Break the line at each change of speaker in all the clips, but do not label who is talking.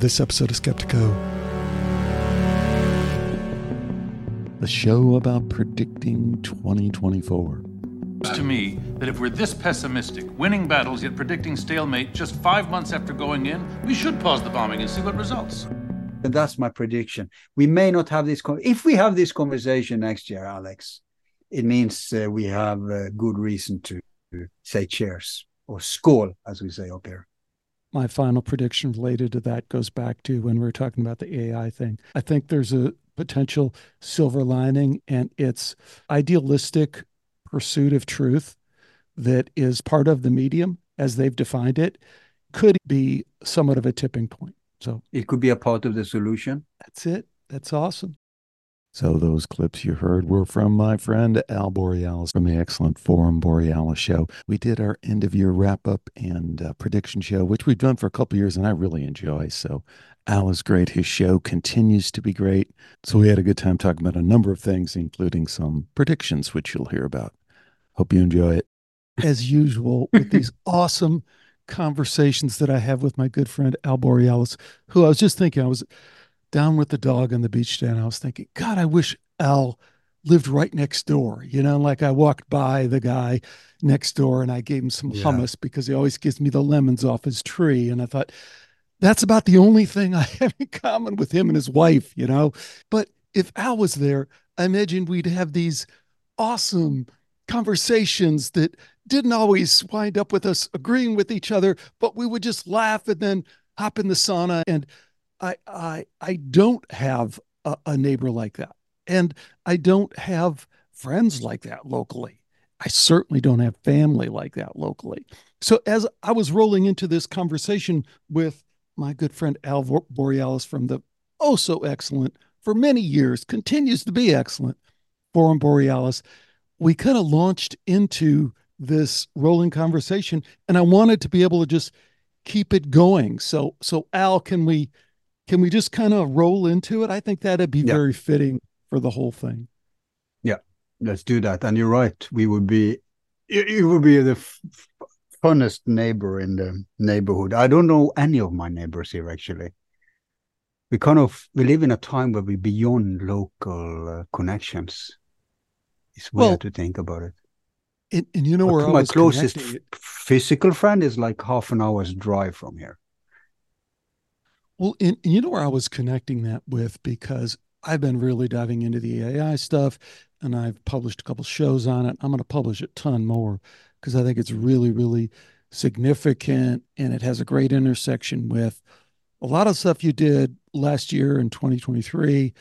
this episode of Skeptiko. The show about predicting 2024.
To me, that if we're this pessimistic, winning battles yet predicting stalemate just five months after going in, we should pause the bombing and see what results.
And that's my prediction. We may not have this. Con- if we have this conversation next year, Alex, it means uh, we have a good reason to say cheers or skål, as we say up here
my final prediction related to that goes back to when we were talking about the AI thing. I think there's a potential silver lining, and it's idealistic pursuit of truth that is part of the medium as they've defined it could be somewhat of a tipping point. So
it could be a part of the solution.
That's it. That's awesome. So those clips you heard were from my friend Al Borealis from the excellent Forum Borealis show. We did our end of year wrap up and uh, prediction show, which we've done for a couple years, and I really enjoy. So Al is great. His show continues to be great. So we had a good time talking about a number of things, including some predictions, which you'll hear about. Hope you enjoy it. As usual, with these awesome conversations that I have with my good friend Al Borealis, who I was just thinking I was down with the dog on the beach stand. I was thinking, God, I wish Al lived right next door. You know, like I walked by the guy next door and I gave him some yeah. hummus because he always gives me the lemons off his tree. And I thought, that's about the only thing I have in common with him and his wife, you know? But if Al was there, I imagine we'd have these awesome conversations that didn't always wind up with us agreeing with each other, but we would just laugh and then hop in the sauna and I I I don't have a, a neighbor like that, and I don't have friends like that locally. I certainly don't have family like that locally. So as I was rolling into this conversation with my good friend Al Borealis from the oh so excellent for many years continues to be excellent Forum Borealis, we kind of launched into this rolling conversation, and I wanted to be able to just keep it going. So so Al, can we can we just kind of roll into it? I think that'd be yeah. very fitting for the whole thing.
Yeah, let's do that. And you're right. We would be, you would be the f- funnest neighbor in the neighborhood. I don't know any of my neighbors here actually. We kind of we live in a time where we're beyond local uh, connections. It's weird well, to think about it.
And, and you know but where
my closest physical friend is like half an hour's drive from here.
Well, and, and you know where I was connecting that with because I've been really diving into the AI stuff and I've published a couple shows on it. I'm going to publish a ton more because I think it's really, really significant and it has a great intersection with a lot of stuff you did last year in 2023,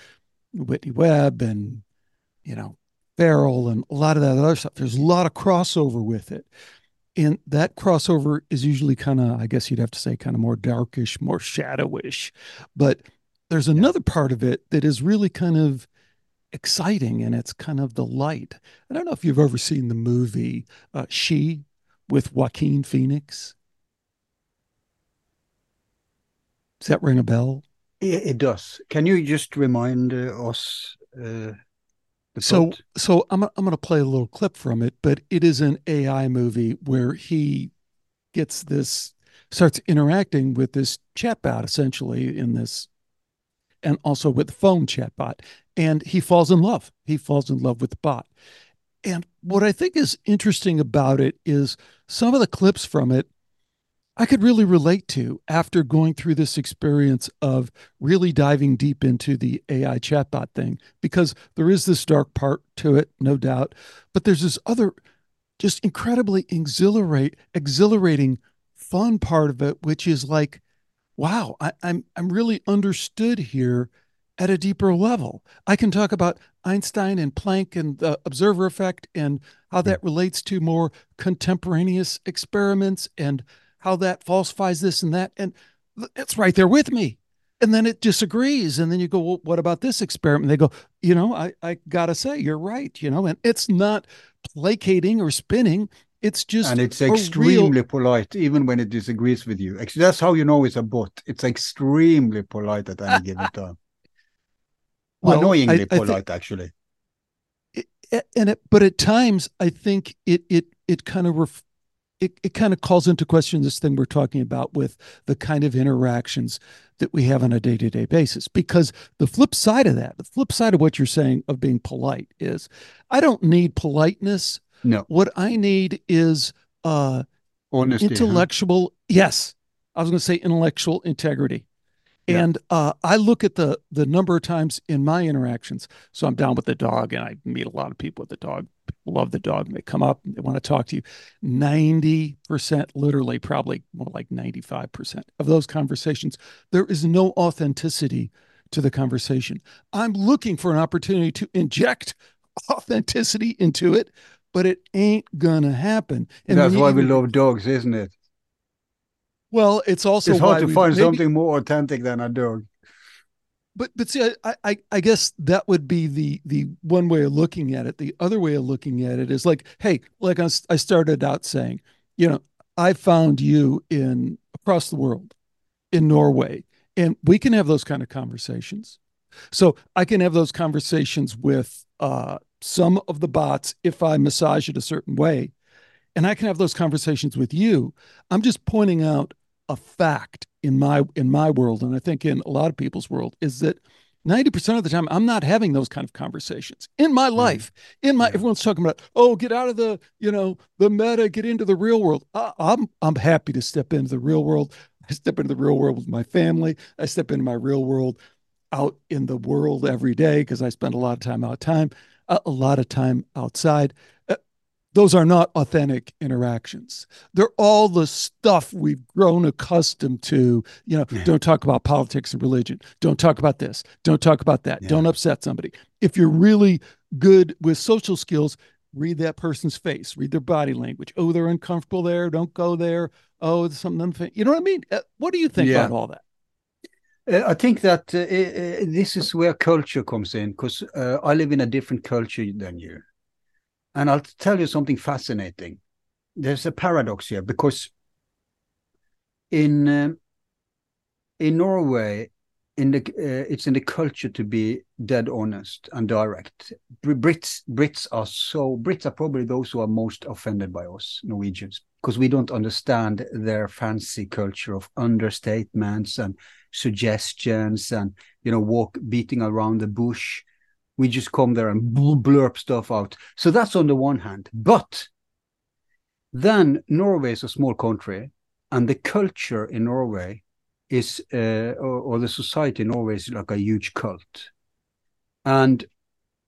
Whitney Webb and, you know, Farrell and a lot of that other stuff. There's a lot of crossover with it and that crossover is usually kind of i guess you'd have to say kind of more darkish more shadowish. But there's another part of it that is really kind of exciting and it's kind of the light. I don't know if you've ever seen the movie uh, she with joaquin phoenix. Does that ring a bell?
It, does. Can you just remind uh, us uh,
so so I'm I'm going to play a little clip from it, but it is an AI movie where he gets this starts interacting with this chatbot essentially in this and also with the phone chatbot and he falls in love. He falls in love with the bot. And what I think is interesting about it is some of the clips from it I could really relate to after going through this experience of really diving deep into the AI chatbot thing, because there is this dark part to it, no doubt, but there's this other just incredibly exhilarate, exhilarating, fun part of it, which is like, wow, I, I'm I'm really understood here at a deeper level. I can talk about Einstein and Planck and the observer effect and how that hmm. relates to more contemporaneous experiments and how that falsifies this and that. And it's right there with me. And then it disagrees. And then you go, well, what about this experiment? They go, you know, I, I got to say, you're right. You know, and it's not placating or spinning. It's just.
And it's extremely real... polite, even when it disagrees with you. Actually, that's how you know it's a bot. It's extremely polite at any given time. well, Annoyingly I, I polite, think, actually.
It, and it, but at times, I think it it it kind of ref, it, it kind of calls into question this thing we're talking about with the kind of interactions that we have on a day-to-day basis. Because the flip side of that the flip side of what you're saying of being polite is i don't need politeness.
No.
What i need is uh
honesty huh?
intellectual yes i was going to say intellectual integrity
Yeah.
and uh, I look at the the number of times in my interactions. So I'm down with the dog, and I meet a lot of people with the dog. People love the dog. And they come up, and they want to talk to you. Ninety percent, literally, probably more like ninety five percent of those conversations, there is no authenticity to the conversation. I'm looking for an opportunity to inject authenticity into it, but it ain't gonna happen. And
That's why
you-
we love dogs, isn't it?
Well, it's also
it's hard to find
maybe-
something more authentic than a dog.
But but see, I, I I guess that would be the the one way of looking at it. The other way of looking at it is like, hey, like I started out saying, you know, I found you in across the world, in Norway, and we can have those kind of conversations. So I can have those conversations with uh, some of the bots if I massage it a certain way, and I can have those conversations with you. I'm just pointing out a fact in my in my world, and I think in a lot of people's world, is that 90% of the time I'm not having those kind of conversations in my mm-hmm. life. In my everyone's talking about, oh, get out of the, you know, the meta, get into the real world. I, I'm I'm happy to step into the real world. I step into the real world with my family. I step into my real world out in the world every day because I spend a lot of time out time, a lot of time outside. Those are not authentic interactions. They're all the stuff we've grown accustomed to. You know,
Yeah.
don't talk about politics and religion. Don't talk about this. Don't talk about that.
Yeah.
Don't upset somebody. If you're really good with social skills, read that person's face, read their body language. Oh, they're uncomfortable there. Don't go there. Oh, there's something unfa- You know what I mean? Uh, what do you think
Yeah.
about all that?
Uh, I think that uh, uh, this is where culture comes in because uh, I live in a different culture than you. And I'll tell you something fascinating. There's a paradox here because in um, in Norway, in the uh, it's in the culture to be dead honest and direct. Br- Brits Brits are so Brits are probably those who are most offended by us Norwegians because we don't understand their fancy culture of understatements and suggestions and you know walk beating around the bush we just come there and bl- blurb stuff out. So that's on the one hand. But then norway is a small country and the culture in norway is uh, or, or the society in norway is like a huge cult. And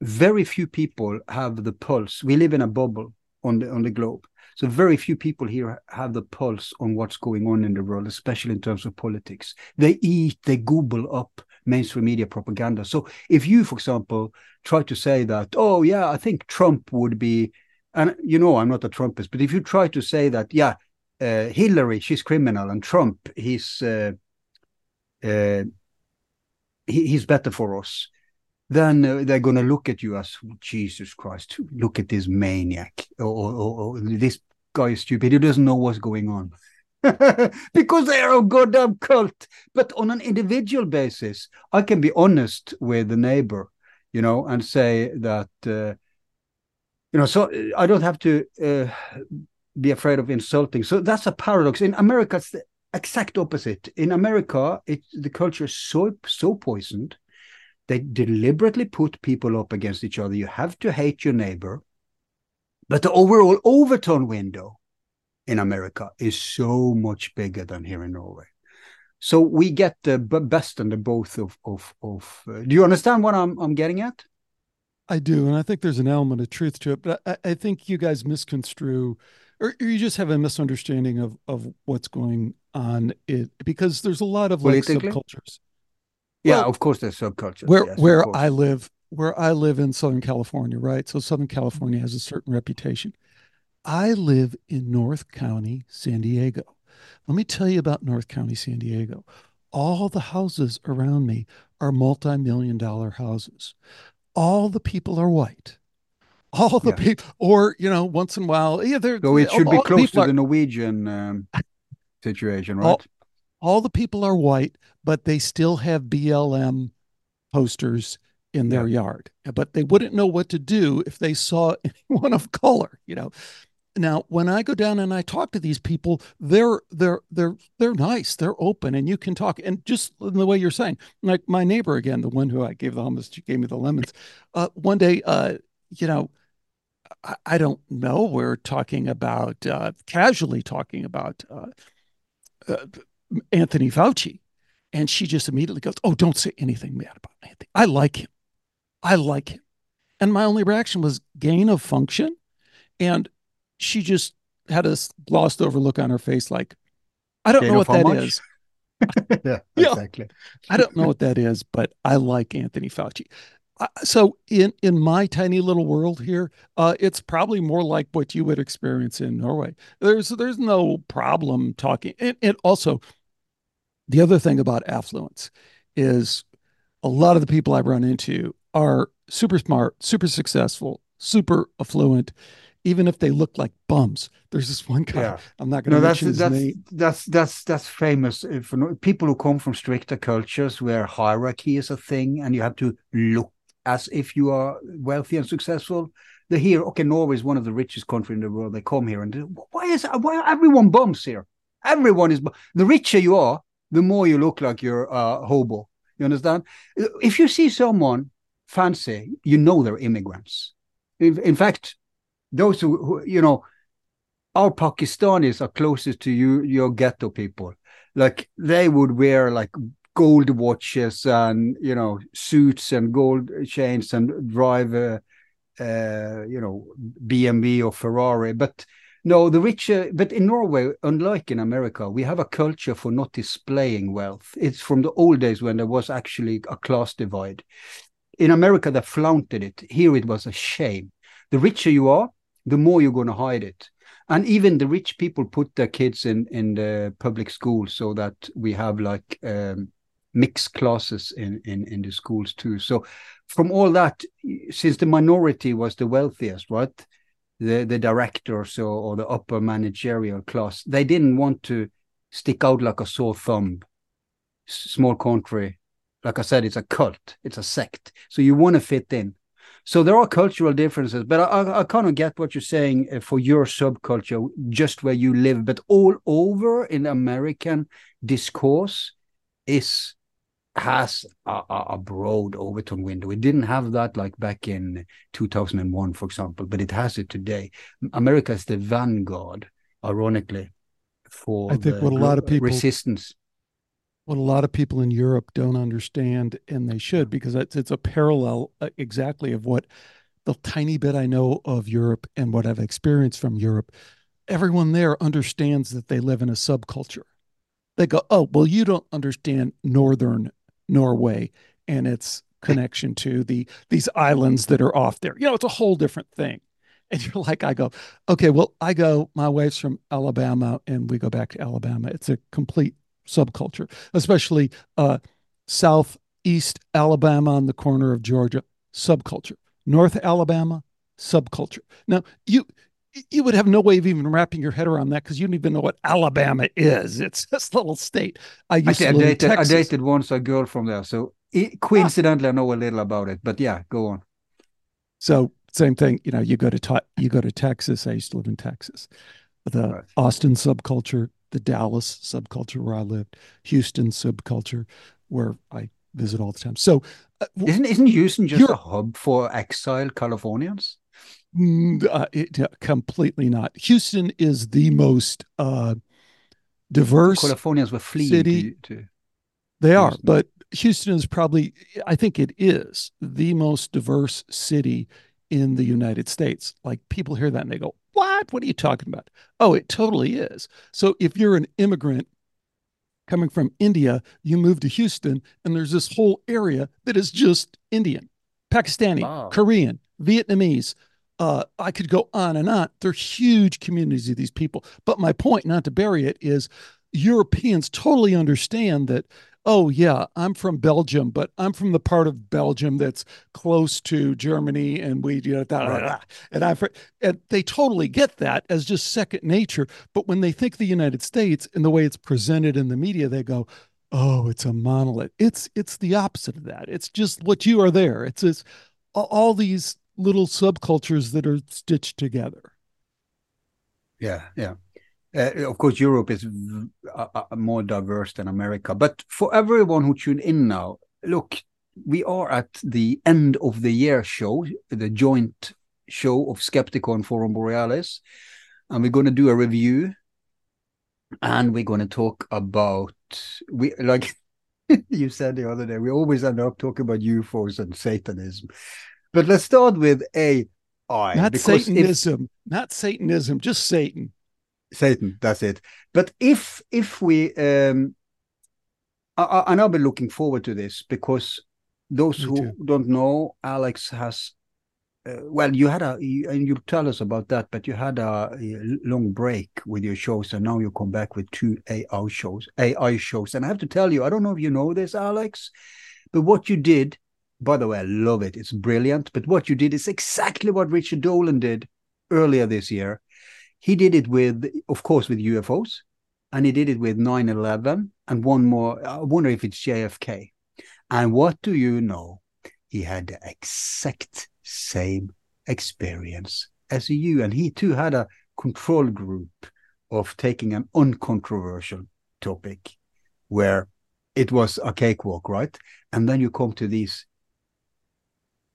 very few people have the pulse. We live in a bubble on the on the globe. So very few people here have the pulse on what's going on in the world, especially in terms of politics. They eat, they gobble up mainstream media propaganda. So if you, for example, try to say that, oh yeah, I think Trump would be, and you know I'm not a Trumpist, but if you try to say that, yeah, uh, Hillary she's criminal and Trump he's uh, uh, he, he's better for us, then uh, they're going to look at you as Jesus Christ, look at this maniac, or, or, or, this guy is stupid. He doesn't know what's going on. because they are a goddamn cult. But on an individual basis, I can be honest with the neighbor, you know, and say that, uh, you know, so I don't have to uh, be afraid of insulting. So that's a paradox. In America, it's the exact opposite. In America, it the culture is so so poisoned they deliberately put people up against each other. You have to hate your neighbor. But the overall Overton window in America is so much bigger than here in Norway. So we get the best and the both of of of. Uh, do you understand what I'm I'm getting at?
I do, and I think there's an element of truth to it, but I, I think you guys misconstrue, or, or you just have a misunderstanding of of what's going on. It because there's a lot of like subcultures.
Yeah,
Well,
of course there's subcultures.
Where
yes,
where. I live, where I live in Southern California, right? So Southern California has a certain reputation. I live in North County, San Diego. Let me tell you about North County, San Diego. All the houses around me are multi-million dollar houses. All the people are white. All the
Yeah.
people, or you know, once in a while, yeah, they're
So it should be
all the
close to
are-
the Norwegian um, situation, right?
All- all the people are white, but they still have BLM posters in their yard. But they wouldn't know what to do if they saw anyone of color, you know. Now when I go down and I talk to these people, they're they're they're they're nice, they're open, and you can talk. And just in the way you're saying, like my neighbor again, the one who I gave the hummus, gave me the lemons. Uh, one day, uh, you know, I, I, don't know. We're talking about uh, casually talking about uh, uh, Anthony Fauci, and she just immediately goes, "Oh, don't say anything bad about Anthony. I like him. I like him." And my only reaction was gain of function. And she just had a glossed over look on her face, like, I don't know what that much? is.
yeah, exactly.
I don't know what that is, but I like Anthony Fauci. Uh, so in in my tiny little world here, uh, it's probably more like what you would experience in Norway. There's there's no problem talking, and, and also the other thing about affluence is a lot of the people I run into are super smart, super successful, super affluent, even if they look like bums. There's this one guy. Yeah. I'm not going to no, mention his
that's,
name.
That's that's that's famous. Uh, if people who come from stricter cultures where hierarchy is a thing, and you have to look as if you are wealthy and successful. They hear, okay, Norway is one of the richest countries in the world. They come here and why is why are everyone bums here? Everyone is the richer you are, the more you look like you're a hobo. You understand? Uh, if you see someone fancy, you know they're immigrants. In, in fact, those who, who, you know, our Pakistanis are closest to you, your ghetto people. Like they would wear like gold watches and you know suits and gold chains and drive a, uh, you know BMW or Ferrari. But no, the richer. But in Norway, unlike in America, we have a culture for not displaying wealth. It's from the old days when there was actually a class divide in America they flaunted it. Here it was a shame. The richer you are, the more you're going to hide it. And even the rich people put their kids in in the public schools so that we have like um, mixed classes in, in in the schools too. So from all that, since the minority was the wealthiest, right? The the directors or, or the upper managerial class, they didn't want to stick out like a sore thumb. Small country, like I said, it's a cult, it's a sect. So you want to fit in. So there are cultural differences, but I, I kind of get what you're saying uh, for your subculture, just where you live. But all over in American discourse is has a, a, broad Overton window. It didn't have that like back in 2001, for example, but it has it today. America is the vanguard, ironically, for
I think what a lot of people
resistance
what a lot of people in Europe don't understand, and they should, because it's, it's a parallel uh, exactly of what the tiny bit I know of Europe and what I've experienced from Europe. Everyone there understands that they live in a subculture. They go, oh, well, you don't understand Northern Norway and its connection to the these islands that are off there. You know, it's a whole different thing. And you're like, I go, okay, well, I go, my wife's from Alabama and we go back to Alabama. It's a complete subculture, especially uh, southeast Alabama on the corner of Georgia, subculture. North Alabama, subculture. Now, you you would have no way of even wrapping your head around that because you don't even know what Alabama is. It's this little state. I used Actually, to live I dated,
I dated once a girl from there, so it, coincidentally, ah. I know a little about it. But yeah, go on.
So same thing. You know, you go to you go to Texas. I used to live in Texas. The right. Austin subculture, the Dallas subculture where I lived, Houston subculture where I visit all the time. So,
uh, isn't isn't Houston just a hub for exiled Californians?
Mm, uh, it, uh, completely not. Houston is the most uh, diverse.
Californians were fleeing city. To, to
they Houston. are, but Houston is probably, I think it is the most diverse city in the United States. Like people hear that and they go, what? What are you talking about? Oh, it totally is. So if you're an immigrant coming from India, you move to Houston, and there's this whole area that is just Indian, Pakistani, wow. Korean, Vietnamese. Uh, I could go on and on. They're huge communities of these people. But my point, not to bury it, is Europeans totally understand that oh yeah i'm from belgium but i'm from the part of belgium that's close to germany and we you know da, da, da, and i and they totally get that as just second nature but when they think the united states and the way it's presented in the media they go oh it's a monolith. It's it's the opposite of that. It's just what you are there. It's just all these little subcultures that are stitched together.
Yeah, yeah. Uh, of course, Europe is uh, more diverse than America. But for everyone who tuned in now, look, we are at the end of the year show, the joint show of Skeptiko and Forum Borealis. And we're going to do a review and we're going to talk about, we like you said the other day, we always end up talking about UFOs and Satanism. But let's start with AI.
Not Satanism, if, not Satanism, just Satan.
Satan, that's it. But if if we um I, and I'll be looking forward to this because those Me who too. don't know, Alex has uh, well, you had a you, and you tell us about that, but you had a, a, long break with your shows, and now you come back with two AI shows, AI shows. And I have to tell you, I don't know if you know this, Alex, but what you did, by the way, I love it. It's brilliant. But what you did is exactly what Richard Dolan did earlier this year. He did it with, of course, with UFOs, and he did it with 9/11, and one more. I wonder if it's JFK. And what do you know? He had the exact same experience as you. And he too had a control group of taking an uncontroversial topic where it was a cakewalk, right? And then you come to these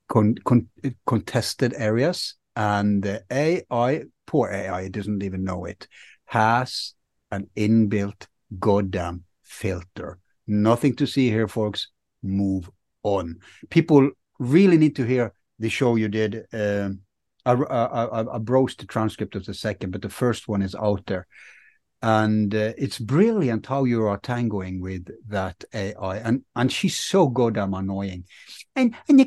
con- con- contested areas, and AI, poor AI, doesn't even know it, has an inbuilt goddamn filter. Nothing to see here, folks. Move on. People really need to hear the show you did. Um, I, I, I, browsed the transcript of the second, but the first one is out there. And uh, it's brilliant how you are tangoing with that AI. And and she's so goddamn annoying. And, and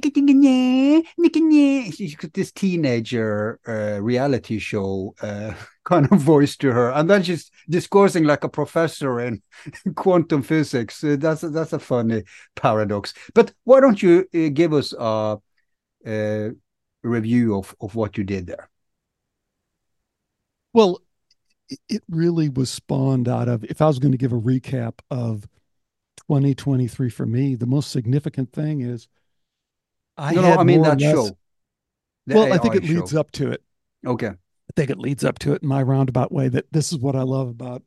she's got this teenager uh, reality show uh, kind of voice to her. And then she's discoursing like a professor in quantum physics. That's, a, that's a funny paradox. But why don't you uh, give us a uh, review of, of what you did there?
Well, it really was spawned out of, if I was going to give a recap of 2023 for me, the most significant thing is I no, had no, I mean that less, show. well, AI I think it show. leads up to it.
Okay.
I think it leads up to it in my roundabout way that this is what I love about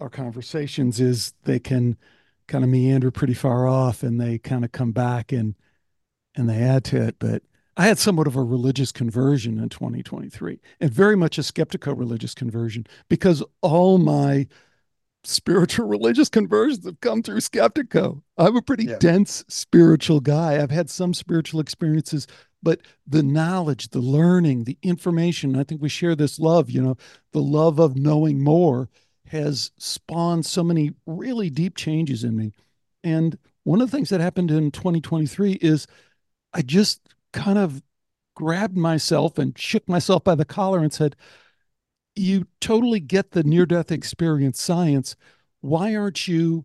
our conversations is they can kind of meander pretty far off and they kind of come back and and they add to it. But I had somewhat of a religious conversion in 2023 and very much a skeptical religious conversion because all my spiritual religious conversions have come through Skeptiko. I'm a pretty yeah. dense spiritual guy. I've had some spiritual experiences, but the knowledge, the learning, the information, I think we share this love, you know, the love of knowing more has spawned so many really deep changes in me. And one of the things that happened in 2023 is I just kind of grabbed myself and shook myself by the collar and said, You totally get the near death experience science. Why aren't you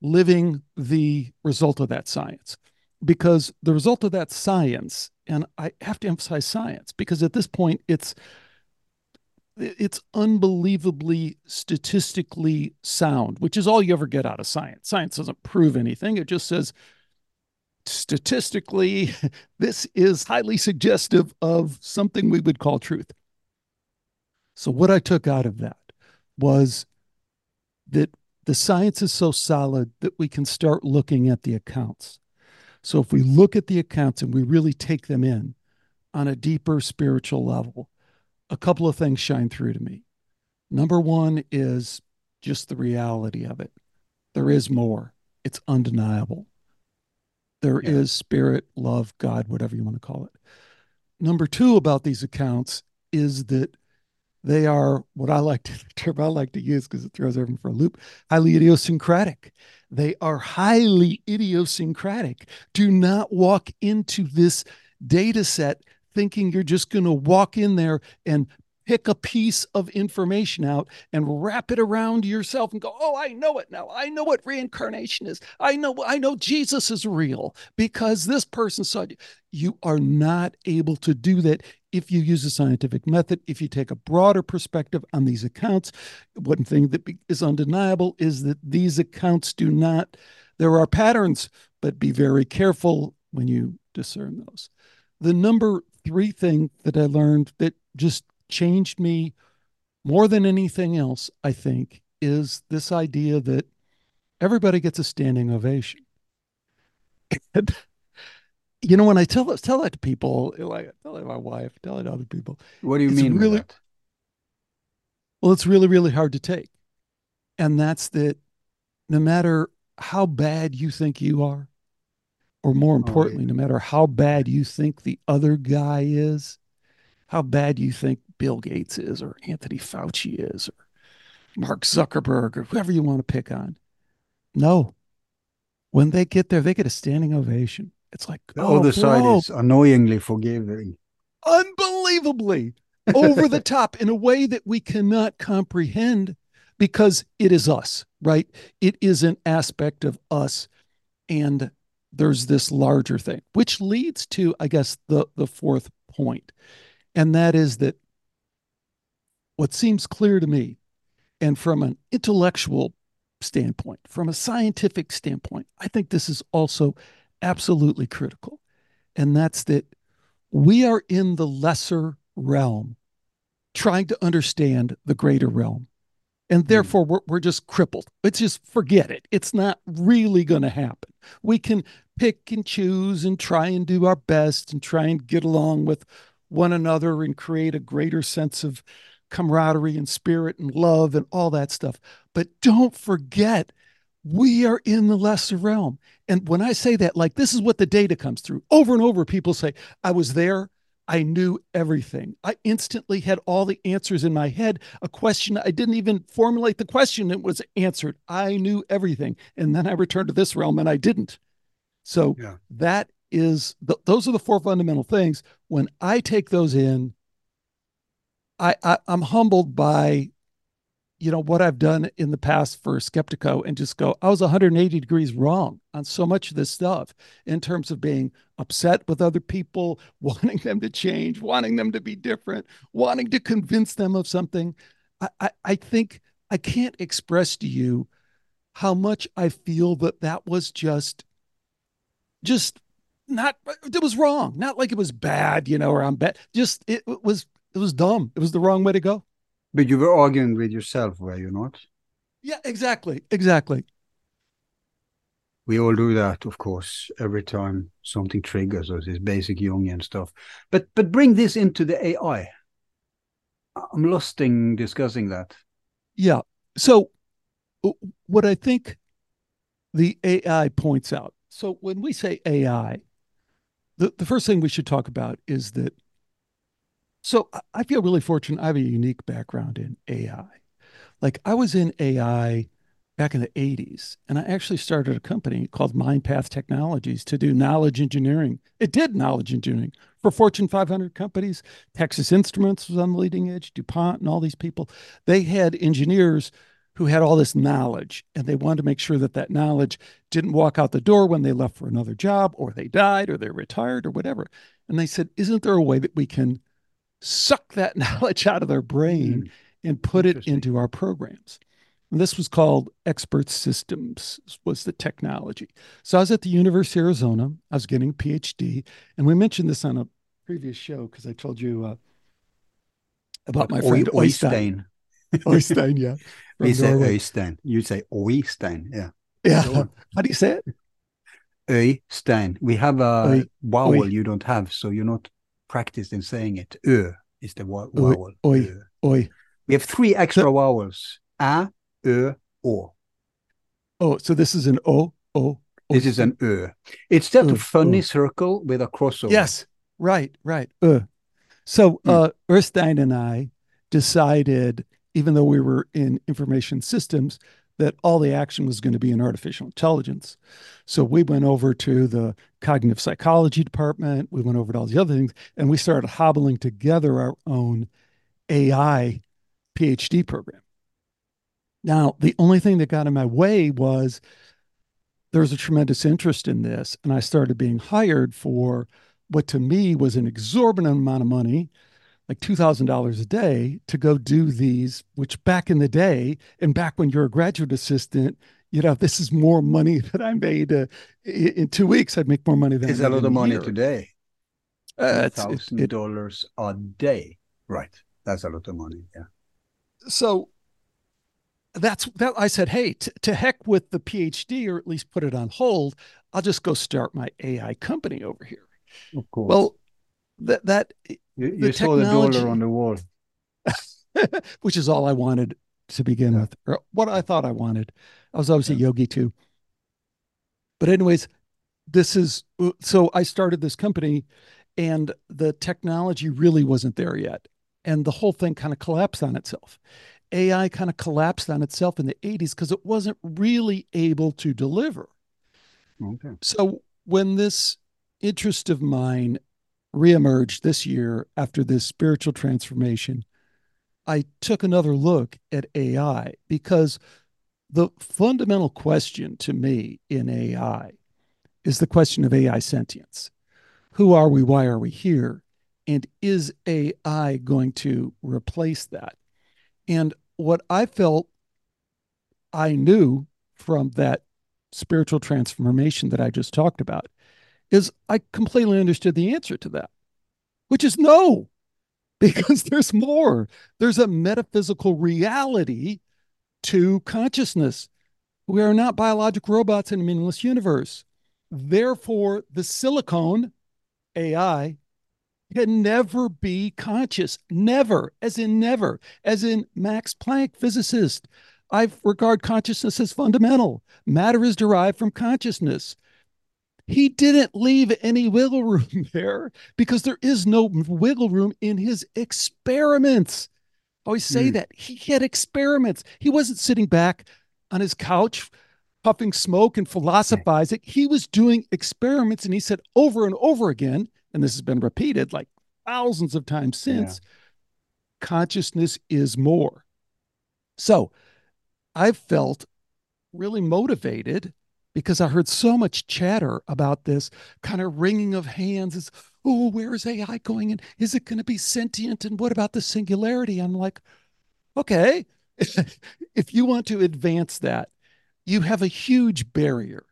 living the result of that science? Because the result of that science, and I have to emphasize science because at this point it's it's unbelievably statistically sound, which is all you ever get out of science. Science doesn't prove anything. It just says statistically, this is highly suggestive of something we would call truth. So, what I took out of that was that the science is so solid that we can start looking at the accounts. So, if we look at the accounts and we really take them in on a deeper spiritual level, a couple of things shine through to me. Number one is just the reality of it. There is more, it's undeniable. There yeah. is spirit, love, God, whatever you want to call it. Number two about these accounts is that they are what I like to the term I like to use because it throws everyone for a loop, highly idiosyncratic. They are highly idiosyncratic. Do not walk into this data set thinking you're just going to walk in there and pick a piece of information out and wrap it around yourself and go, "Oh, I know it now. I know what reincarnation is. I know I know Jesus is real because this person saw you." Are not able to do that if you use a scientific method, if you take a broader perspective on these accounts. One thing that is undeniable is that these accounts do not there are patterns, but be very careful when you discern those. The number 3 thing that I learned that just changed me more than anything else, I think, is this idea that everybody gets a standing ovation. And, you know, when I tell tell that to people, like tell it to my wife, tell it to other people.
What do you mean really?
Well, it's really, really hard to take. And that's that no matter how bad you think you are, or more importantly, oh, yeah. no matter how bad you think the other guy is, how bad you think Bill Gates is, or Anthony Fauci is, or Mark Zuckerberg, or whoever you want to pick on. No. When they get there, they get a standing ovation. It's like,
the oh, other side is annoyingly forgiving.
Unbelievably over the top in a way that we cannot comprehend because it is us, right? It is an aspect of us. And there's this larger thing, which leads to, I guess, the, the fourth point. And that is that what seems clear to me, and from an intellectual standpoint, from a scientific standpoint, I think this is also absolutely critical. And that's that we are in the lesser realm trying to understand the greater realm. And hmm. therefore, we're, we're just crippled. Let's just forget it. It's not really going to happen. We can pick and choose and try and do our best and try and get along with one another and create a greater sense of camaraderie and spirit and love and all that stuff. But don't forget, we are in the lesser realm. And when I say that, like this is what the data comes through over and over, people say, I was there. I knew everything. I instantly had all the answers in my head. A question, I didn't even formulate the question, it was answered. I knew everything. And then I returned to this realm and I didn't. So yeah. that is, th- those are the four fundamental things. When I take those in, I, I I'm humbled by you know what I've done in the past for Skeptiko and just go, I was 180 degrees wrong on so much of this stuff in terms of being upset with other people, wanting them to change, wanting them to be different, wanting to convince them of something. I, I, I think I can't express to you how much I feel that that was just, just not, it was wrong. Not like it was bad, you know, or I'm bad. Just it was, it was dumb. It was the wrong way to go.
But you were arguing with yourself, were you not?
Yeah, exactly. Exactly.
We all do that, of course, every time something triggers us, this basic Jungian stuff. But but bring this into the AI. I'm lost in discussing that.
Yeah. So what I think the AI points out. So when we say AI, the, the first thing we should talk about is that so I feel really fortunate. I have a unique background in AI. Like I was in AI back in the 80s, and I actually started a company called MindPath Technologies to do knowledge engineering. It did knowledge engineering for Fortune 500 companies. Texas Instruments was on the leading edge, DuPont, and all these people. They had engineers who had all this knowledge, and they wanted to make sure that that knowledge didn't walk out the door when they left for another job, or they died, or they retired, or whatever. And they said, Isn't there a way that we can suck that knowledge out of their brain mm. and put it into our programs. And this was called expert systems was the technology. So I was at the University of Arizona. I was getting a PhD, and we mentioned this on a previous show because I told you uh, about my friend Oystein. Oystein, yeah.
We say Oystein. You say Oystein, yeah.
Yeah. How do you say it?
Oystein. We have a Oy. vowel Oy. you don't have, so you're not practiced in saying it. Ö is the vowel.
Oi, oi.
We have three extra so, vowels. A, Ö, O.
Oh, so this is an O, O.
This is an Ö. It's just ö, a funny ö. circle with a crossover.
Yes, right, right. Ö. So mm. uh, Oystein and I decided, even though we were in information systems, that all the action was going to be in artificial intelligence. So we went over to the cognitive psychology department. We went over to all the other things, and we started hobbling together our own AI PhD program. Now, the only thing that got in my way was there was a tremendous interest in this, and I started being hired for what to me was an exorbitant amount of money like $2,000 a day to go do these, which back in the day, and back when you're a graduate assistant, you know, this is more money that I made uh, in two weeks. I'd make more money than
is a lot of money today.
Uh,
thousand dollars a day, right? That's a lot of money. Yeah.
so that's that I said, hey, t- to heck with the PhD or at least put it on hold. I'll just go start my AI company over here.
Of course.
Well, that that
you, you the saw the dollar on the wall,
which is all I wanted to begin yeah. with, or what I thought I wanted. I was obviously yeah. yogi too. But anyways, this is uh, so I started this company, and the technology really wasn't there yet, and the whole thing kind of collapsed on itself. AI kind of collapsed on itself in the 80s because it wasn't really able to deliver. Okay. So when this interest of mine reemerged this year after this spiritual transformation, I took another look at AI because the fundamental question to me in AI is the question of AI sentience. Who are we? Why are we here? And is AI going to replace that? And what I felt I knew from that spiritual transformation that I just talked about is I completely understood the answer to that, which is no, because there's more. There's a metaphysical reality to consciousness. We are not biological robots in a meaningless universe. Therefore, the silicone AI can never be conscious. Never, as in never, as in Max Planck, physicist. I regard consciousness as fundamental. Matter is derived from consciousness. He didn't leave any wiggle room there because there is no wiggle room in his experiments. I always say mm. that he had experiments. He wasn't sitting back on his couch puffing smoke and philosophizing. He was doing experiments, and he said over and over again, and this has been repeated like thousands of times since yeah. consciousness is more. So I've felt really motivated because I heard so much chatter about this kind of wringing of hands. Is oh, where is AI going? And is it going to be sentient? And what about the singularity? I'm like, okay, if you want to advance that, you have a huge barrier.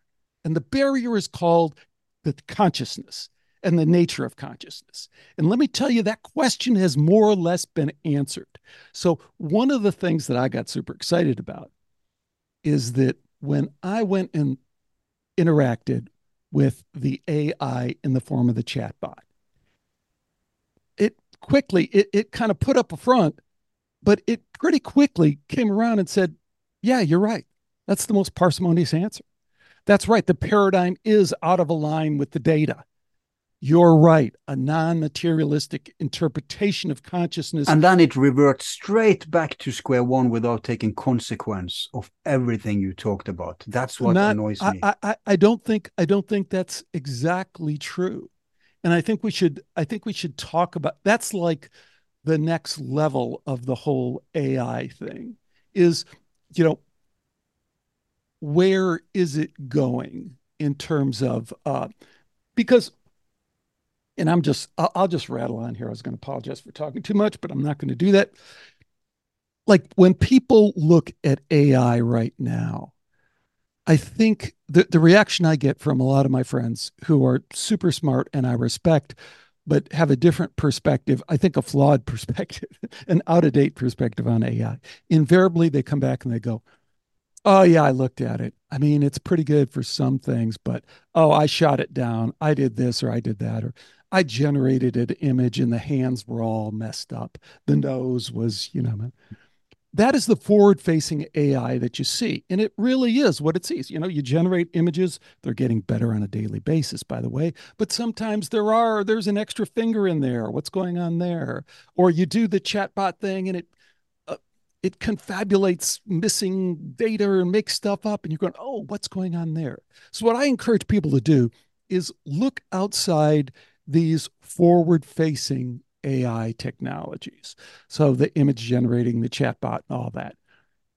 And the barrier is called the consciousness and the nature of consciousness. And let me tell you, that question has more or less been answered. So, one of the things that I got super excited about is that when I went and interacted with the AI in the form of the chatbot, it quickly, it, it kind of put up a front, but it pretty quickly came around and said, Yeah, you're right. That's the most parsimonious answer. That's right. The paradigm is out of line with the data. You're right. A non materialistic interpretation of consciousness.
And then it reverts straight back to square one without taking consequence of everything you talked about. That's what Not, annoys
me. I, I, I don't think I don't think that's exactly true. And I think we should I think we should talk about that's like the next level of the whole AI thing is, you know, where is it going in terms of uh because and I'm just, I'll, just rattle on here. I was going to apologize for talking too much, but I'm not going to do that. Like when people look at AI right now, I think the, the reaction I get from a lot of my friends who are super smart and I respect, but have a different perspective, I think a flawed perspective, an out of date perspective on AI. Invariably, they come back and they go, Oh, yeah, I looked at it. I mean, it's pretty good for some things, but oh, I shot it down. I did this or I did that. Or I generated an image and the hands were all messed up. The nose was, you know, that is the forward facing AI that you see. And it really is what it sees. You know, you generate images, they're getting better on a daily basis, by the way. But sometimes there are, there's an extra finger in there. What's going on there? Or you do the chatbot thing and it, uh, it confabulates missing data and makes stuff up and you're going, oh, what's going on there? So, what I encourage people to do is look outside these forward facing AI technologies. So the image generating, the chatbot, and all that.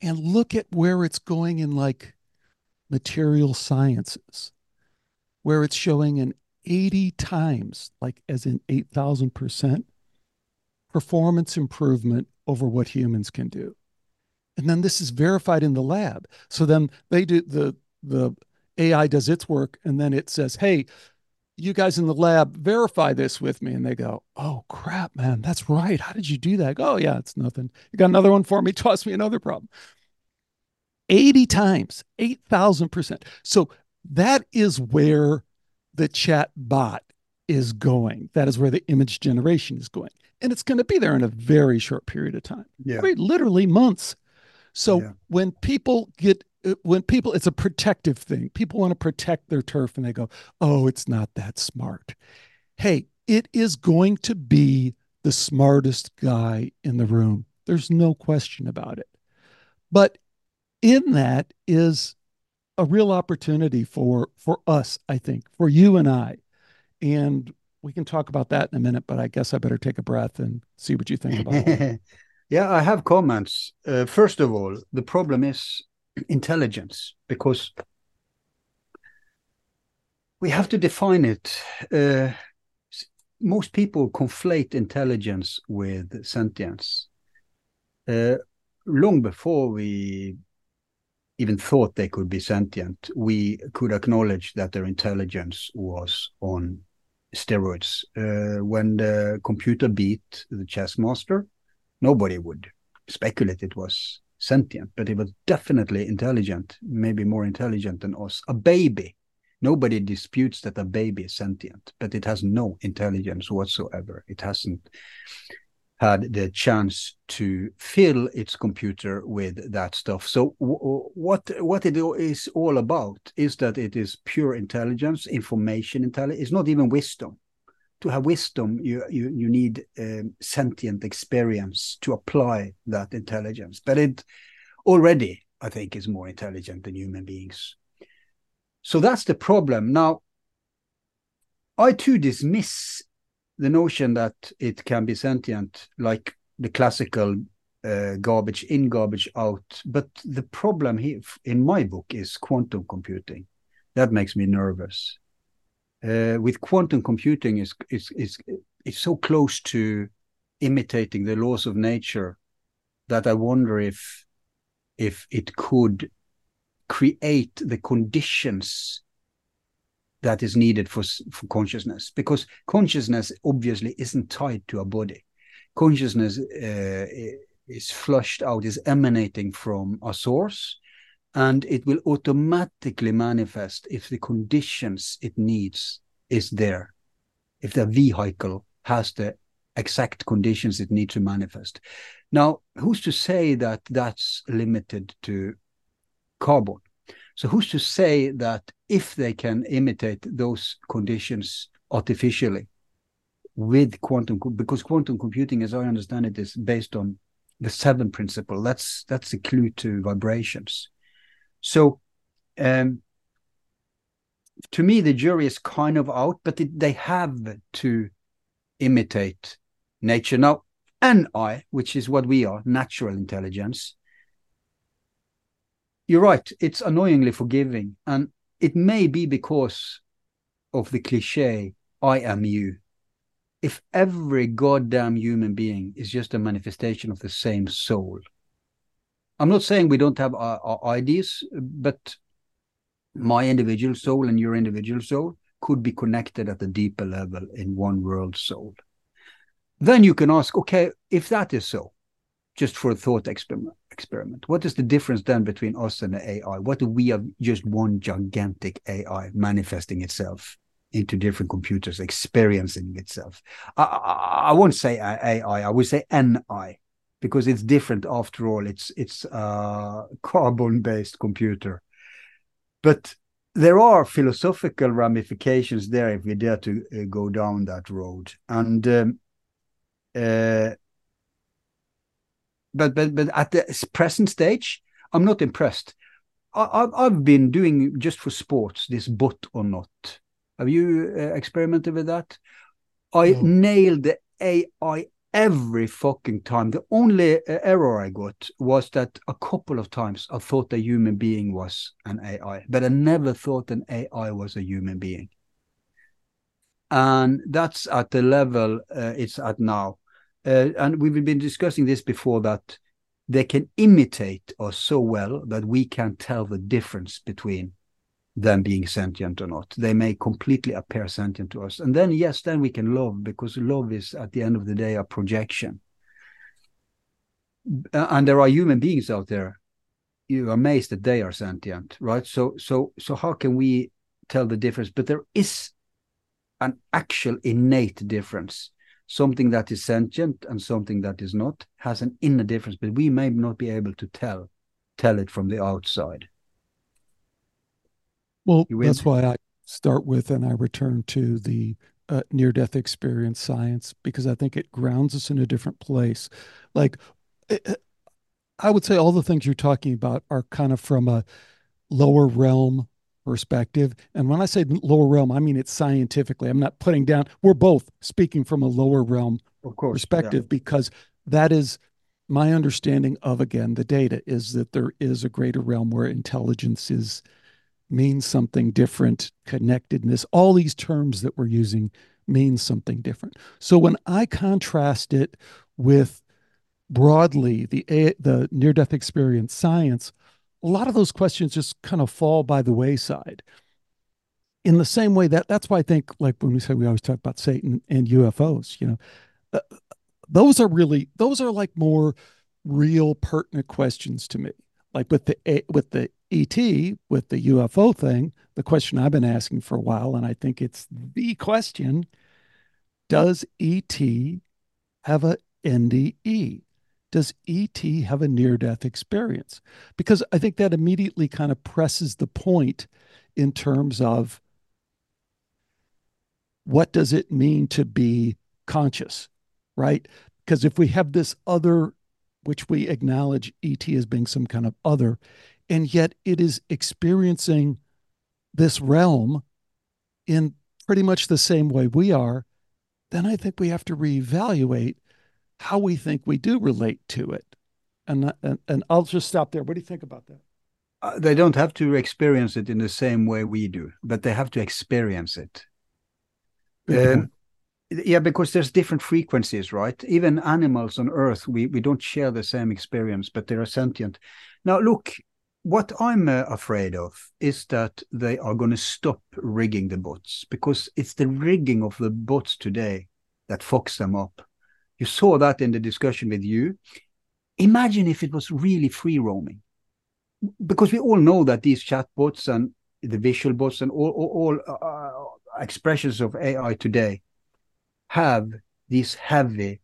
And look at where it's going in like material sciences, where it's showing an 80 times, like as in 8,000% performance improvement over what humans can do. And then this is verified in the lab. So then they do the the AI does its work and then it says, hey, you guys in the lab verify this with me. And they go, Oh crap, man, that's right. How did you do that? Go, oh, yeah, it's nothing. You got another one for me? Toss me another problem. 80 times, 8,000%. So that is where the chat bot is going. That is where the image generation is going. And it's going to be there in a very short period of time.
Yeah.
Literally months. So yeah. when people get when people it's a protective thing. People want to protect their turf and they go, "Oh, it's not that smart." Hey, it is going to be the smartest guy in the room. There's no question about it. But in that is a real opportunity for for us, I think, for you and I. And we can talk about that in a minute, but I guess I better take a breath and see what you think about it.
yeah, I have comments. Uh, first of all, the problem is intelligence because we have to define it. Uh, most people conflate intelligence with sentience. Uh, long before we even thought they could be sentient, we could acknowledge that their intelligence was on steroids. Uh, when the computer beat the chess master, nobody would speculate it was sentient, but it was definitely intelligent, maybe more intelligent than us. A baby, nobody disputes that a baby is sentient, but it has no intelligence whatsoever. It hasn't had the chance to fill its computer with that stuff. So what what it is all about is that it is pure intelligence, information intelligence. It's not even wisdom. To have wisdom, you you you need um, sentient experience to apply that intelligence. But it already, I think, is more intelligent than human beings. So that's the problem. Now, I too dismiss the notion that it can be sentient, like the classical uh, garbage in, garbage out. But the problem here, in my book, is quantum computing. That makes me nervous. Uh, with quantum computing, is is is it's so close to imitating the laws of nature that I wonder if if it could create the conditions that is needed for, for consciousness. Because consciousness obviously isn't tied to a body. Consciousness uh, is flushed out is emanating from a source and it will automatically manifest if the conditions it needs is there if the vehicle has the exact conditions it needs to manifest now who's to say that that's limited to carbon so who's to say that if they can imitate those conditions artificially with quantum, because quantum computing, as I understand it, is based on the seven principle. That's that's a clue to vibrations. So, um, to me, the jury is kind of out, but they have to imitate nature. Now, NI, which is what we are, natural intelligence, you're right. It's annoyingly forgiving. And it may be because of the cliche, I am you. If every goddamn human being is just a manifestation of the same soul, I'm not saying we don't have our, our ideas, but my individual soul and your individual soul could be connected at a deeper level in one world soul. Then you can ask, okay, if that is so, just for a thought experiment, experiment. What is the difference then between us and the AI? What do we have just one gigantic AI manifesting itself into different computers, experiencing itself? I, I, I won't say AI, I would say NI because it's different after all. It's it's a carbon-based computer. But there are philosophical ramifications there if we dare to uh, go down that road. And um, uh, but but but at the present stage, I'm not impressed. I, have been doing just for sports this bot or not. Have you uh, experimented with that? I no. nailed the AI every fucking time. The only uh, error I got was that a couple of times I thought a human being was an AI, but I never thought an AI was a human being. And that's at the level uh, it's at now uh, and we've been discussing this before that they can imitate us so well that we can't tell the difference between them being sentient or not. They may completely appear sentient to us. And then, yes, then we can love because love is at the end of the day a projection. And there are human beings out there. You're amazed that they are sentient, right? So, so, so how can we tell the difference? But there is an actual innate difference. Something that is sentient and something that is not has an inner difference, but we may not be able to tell tell it from the outside.
Well, that's why I start with and I return to the uh, near death experience science because I think it grounds us in a different place. Like, it, eh, eh, I would say all the things you're talking about are kind of from a lower realm perspective. And when I say lower realm, I mean it scientifically. I'm not putting down, we're both speaking from a lower realm
of course,
perspective yeah. because that is my understanding of, again, the data is that there is a greater realm where intelligence is means something different, connectedness, all these terms that we're using mean something different. So when I contrast it with broadly the the near death experience science, a lot of those questions just kind of fall by the wayside. In the same way that that's why I think like when we say we always talk about Satan and UFOs, you know, uh, those are really those are like more real pertinent questions to me. Like with the eh, with the ET with the UFO thing, the question I've been asking for a while, and I think it's the question Does ET have a NDE? Does ET have a near death experience? Because I think that immediately kind of presses the point in terms of what does it mean to be conscious, right? Because if we have this other, which we acknowledge ET as being some kind of other, and yet it is experiencing this realm in pretty much the same way we are, then I think we have to reevaluate how we think we do relate to it. And, and, and I'll just stop there. What do you think about that?
Uh, they don't have to experience it in the same way we do, but they have to experience it. Um, yeah, because there's different frequencies, right? Even animals on Earth, we, we don't share the same experience, but they are sentient. Now, look, what I'm uh, afraid of is that they are going to stop rigging the bots because it's the rigging of the bots today that fucks them up. You saw that in the discussion with you. Imagine if it was really free roaming, because we all know that these chatbots and the visual bots and all, all, all uh, expressions of AI today have these heavy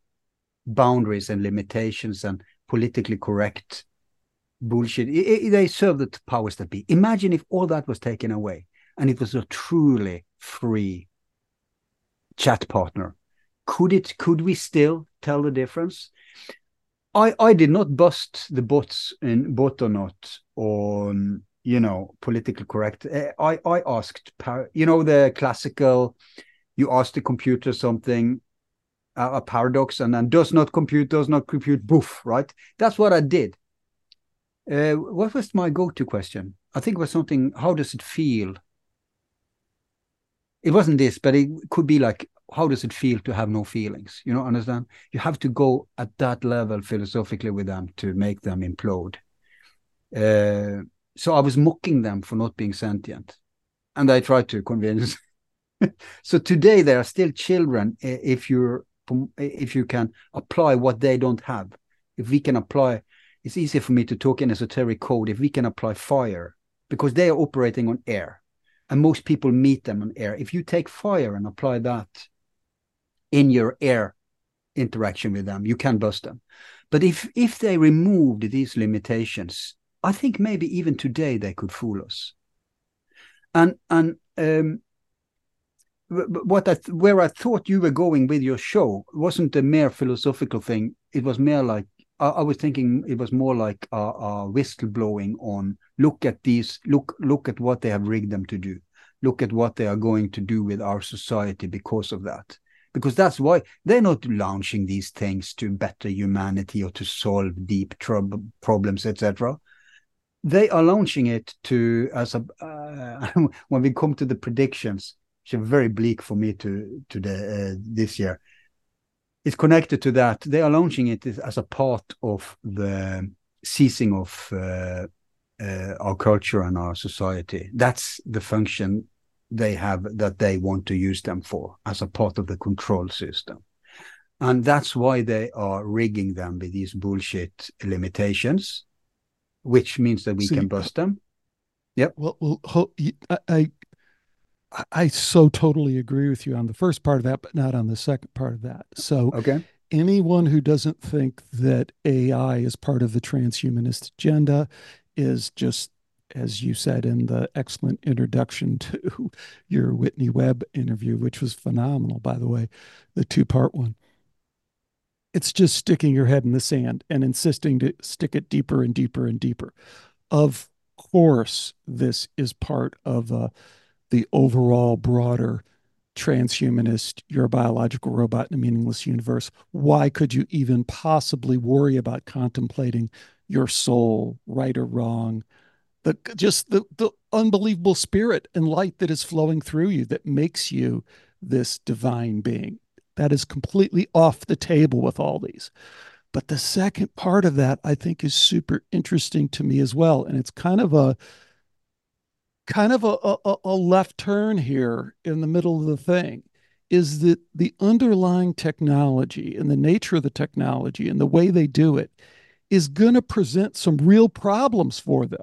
boundaries and limitations and politically correct bullshit. It, it, they serve the powers that be. Imagine if all that was taken away and it was a truly free chat partner. Could it? Could we still tell the difference? I I did not bust the bots in bot or not on you know politically correct. Eh, I I asked you know the classical. You ask the computer something, a paradox, and then does not compute, does not compute, boof, right? That's what I did. Uh, what was my go-to question? I think it was something. How does it feel? It wasn't this, but it could be like, how does it feel to have no feelings? You know, understand? You have to go at that level philosophically with them to make them implode. Uh, so I was mocking them for not being sentient, and I tried to convince. so today they are still children if you're if you can apply what they don't have. If we can apply it's easy for me to talk in esoteric code if we can apply fire because they are operating on air and most people meet them on air. If you take fire and apply that in your air interaction with them, you can bust them. But if if they removed these limitations, I think maybe even today they could fool us. And and um, what I where I thought you were going with your show wasn't a mere philosophical thing. It was more like I, I was thinking it was more like a, a whistle blowing on look at these look look at what they have rigged them to do. Look at what they are going to do with our society because of that. Because that's why they're not launching these things to better humanity or to solve deep trouble problems etc they are launching it to as a uh, when we come to the predictions are very bleak for me to to the uh, this year it's connected to that. They are launching it as a part of the ceasing of uh, uh, our culture and our society. That's the function they have that they want to use them for as a part of the control system. And that's why they are rigging them with these bullshit limitations, which means that we can bust them. Yep.
Well, well I, I, I so totally agree with you on the first part of that, but not on the second part of that. So,
okay.
Anyone who doesn't think that AI is part of the transhumanist agenda is just as you said in the excellent introduction to your Whitney Webb interview, which was phenomenal, by the way, the two part one. It's just sticking your head in the sand and insisting to stick it deeper and deeper and deeper. Of course, this is part of uh, the overall broader transhumanist, you're a biological robot in a meaningless universe. Why could you even possibly worry about contemplating your soul, right or wrong? The just the the unbelievable spirit and light that is flowing through you that makes you this divine being. That is completely off the table with all these. But the second part of that I think is super interesting to me as well. And it's kind of a kind of a, a, a left turn here in the middle of the thing is that the underlying technology and the nature of the technology and the way they do it is going to present some real problems for them.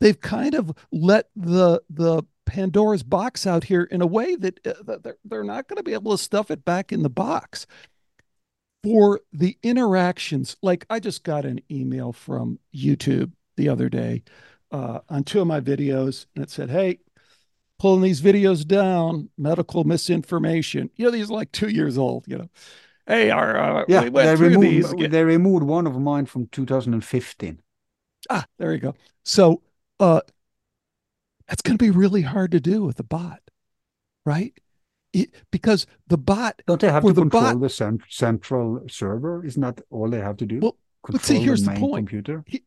They've kind of let the the Pandora's box out here in a way that uh, they're, they're not going to be able to stuff it back in the box. For the interactions, like I just got an email from YouTube the other day uh, on two of my videos, and it said, "Hey, pulling these videos down, medical misinformation." You know, these are like two years old. You know, hey, our uh,
yeah, we they removed these. they removed one of mine from 2015.
Ah, there you go. So, uh, that's going to be really hard to do with a bot, right? It, because the bot
don't they have to the control bot, the cent- central server? Isn't that all they have to do?
Well, control but see, here's
the,
the point.
Computer.
He,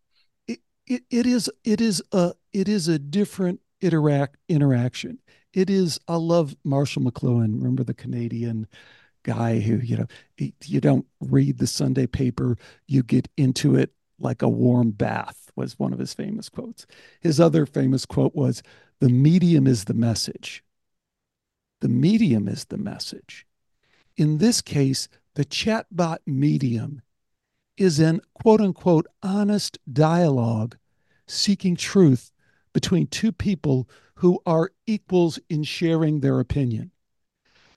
it, it is it is a it is a different interact interaction. It is I love Marshall McLuhan. Remember the Canadian guy who you know you don't read the Sunday paper, you get into it like a warm bath was one of his famous quotes. His other famous quote was the medium is the message. The medium is the message. In this case, the chatbot medium is an quote unquote honest dialogue seeking truth between two people who are equals in sharing their opinion.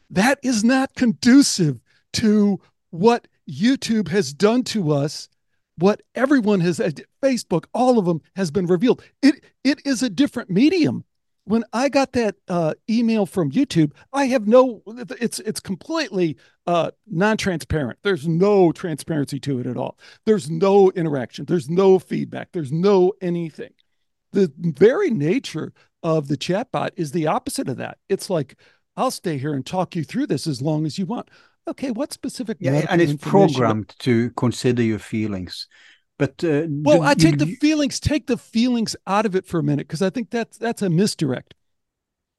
That is not conducive to what YouTube has done to us, what everyone has, uh, Facebook, all of them has been revealed. It, it is a different medium when I got that uh, email from YouTube, I have no. It's it's completely uh, non-transparent. There's no transparency to it at all. There's no interaction. There's no feedback. There's no anything. The very nature of the chatbot is the opposite of that. It's like I'll stay here and talk you through this as long as you want. Okay, what specific?
Yeah, and it's programmed to consider your feelings. But uh,
well, I take you, the feelings, take the feelings out of it for a minute because I think that's that's a misdirect.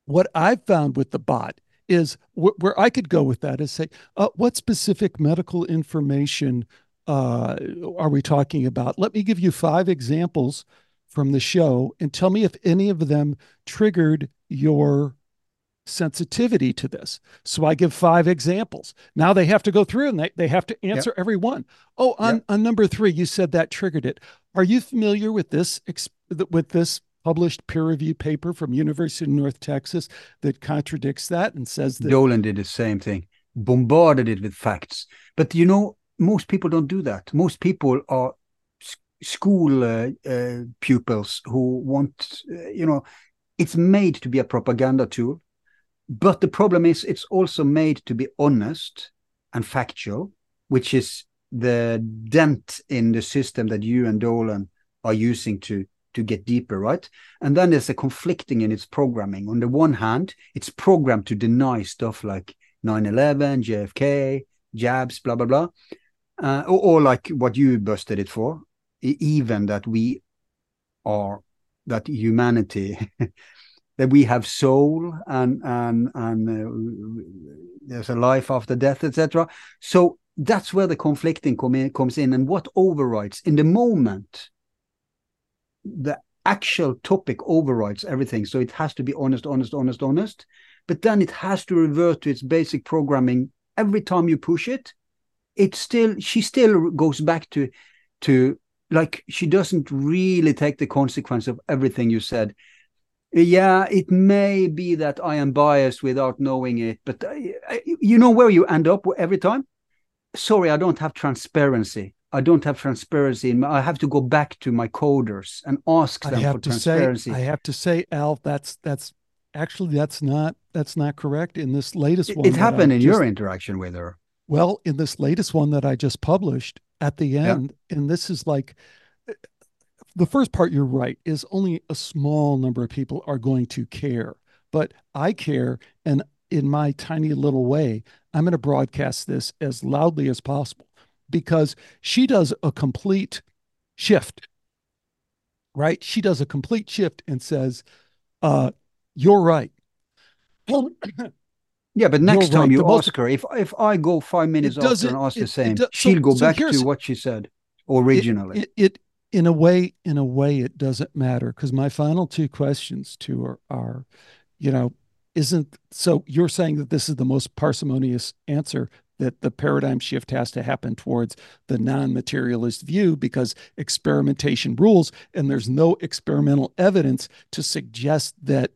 What I've found with the bot is wh- where I could go with that is say, uh, what specific medical information uh, are we talking about? Let me give you five examples from the show and tell me if any of them triggered your sensitivity to this. So I give five examples. Now they have to go through and they, they have to answer yep. every one. Oh, on, yep. on number three, you said that triggered it. Are you familiar with this with this published peer review paper from University of North Texas that contradicts that and says that
Dolan did the same thing, bombarded it with facts. But you know, most people don't do that. Most people are school uh, uh, pupils who want, uh, you know, it's made to be a propaganda tool but the problem is, it's also made to be honest and factual, which is the dent in the system that you and Dolan are using to to get deeper, right? And then there's a conflicting in its programming. On the one hand, it's programmed to deny stuff like 9/11, JFK, jabs, blah blah blah, uh, or, or like what you busted it for, even that we are that humanity that we have soul and and and uh, there's a life after death, etc. So that's where the conflicting in, comes in, and what overrides in the moment. The actual topic overrides everything. So it has to be honest, honest, honest, honest. But then it has to revert to its basic programming every time you push it. It still she still goes back to to like she doesn't really take the consequence of everything you said. Yeah, it may be that I am biased without knowing it, but uh, you know where you end up every time. Sorry, I don't have transparency. I don't have transparency. My, I have to go back to my coders and ask them for transparency.
Say, I have to say, Al, that's that's actually that's not that's not correct. In this latest one,
it happened in just, your interaction with her.
Well, in this latest one that I just published at the end, yeah. and this is like the first part. You're right. Is only a small number of people are going to care, but I care, and in my tiny little way, I'm going to broadcast this as loudly as possible because she does a complete shift, right? She does a complete shift and says, uh, You're right.
Well, yeah, but next time right. you the ask most, her, if if I go five minutes after and ask it, the same, it, she'll so, go so back to what she said originally.
It, it, in a way, in a way, it doesn't matter because my final two questions to her are, you know, isn't so you're saying that this is the most parsimonious answer that the paradigm shift has to happen towards the non materialist view because experimentation rules, and there's no experimental evidence to suggest that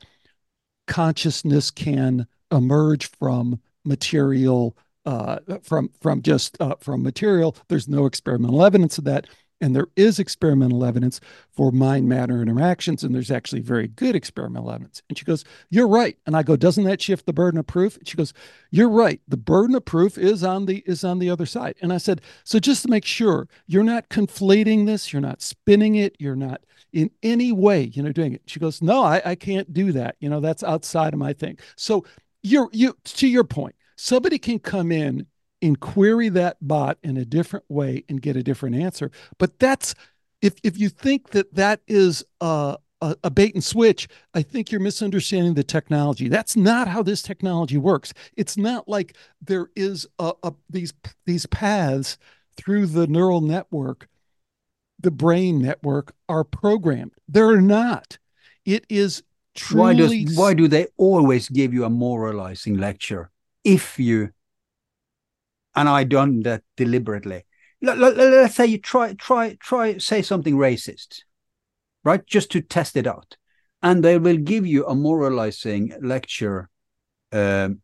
consciousness can emerge from material. Uh, from from just uh, from material, there's no experimental evidence of that. And there is experimental evidence for mind matter interactions, and there's actually very good experimental evidence. And she goes, You're right. And I go, Doesn't that shift the burden of proof? And she goes, You're right. The burden of proof is on the is on the other side. And I said, So just to make sure you're not conflating this, you're not spinning it, you're not in any way, you know, doing it. She goes, No, I, I can't do that. You know, that's outside of my thing. So you're you to your point, somebody can come in and query that bot in a different way and get a different answer. But that's if if you think that that is a, a, a bait and switch, I think you're misunderstanding the technology. That's not how this technology works. It's not like there is a, a these these paths through the neural network, the brain network are programmed. They're not. It is truly.
Why does why do they always give you a moralizing lecture if you and I done that deliberately. Let, let, let's say you try, try, try, say something racist, right? Just to test it out, and they will give you a moralizing lecture um,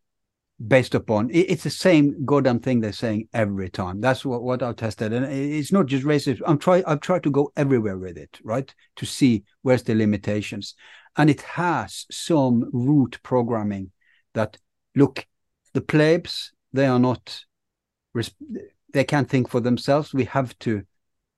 based upon it's the same goddamn thing they're saying every time. That's what, what I've tested, and it's not just racist. I'm try I've tried to go everywhere with it, right, to see where's the limitations, and it has some root programming that look the plebs they are not they can't think for themselves. We have to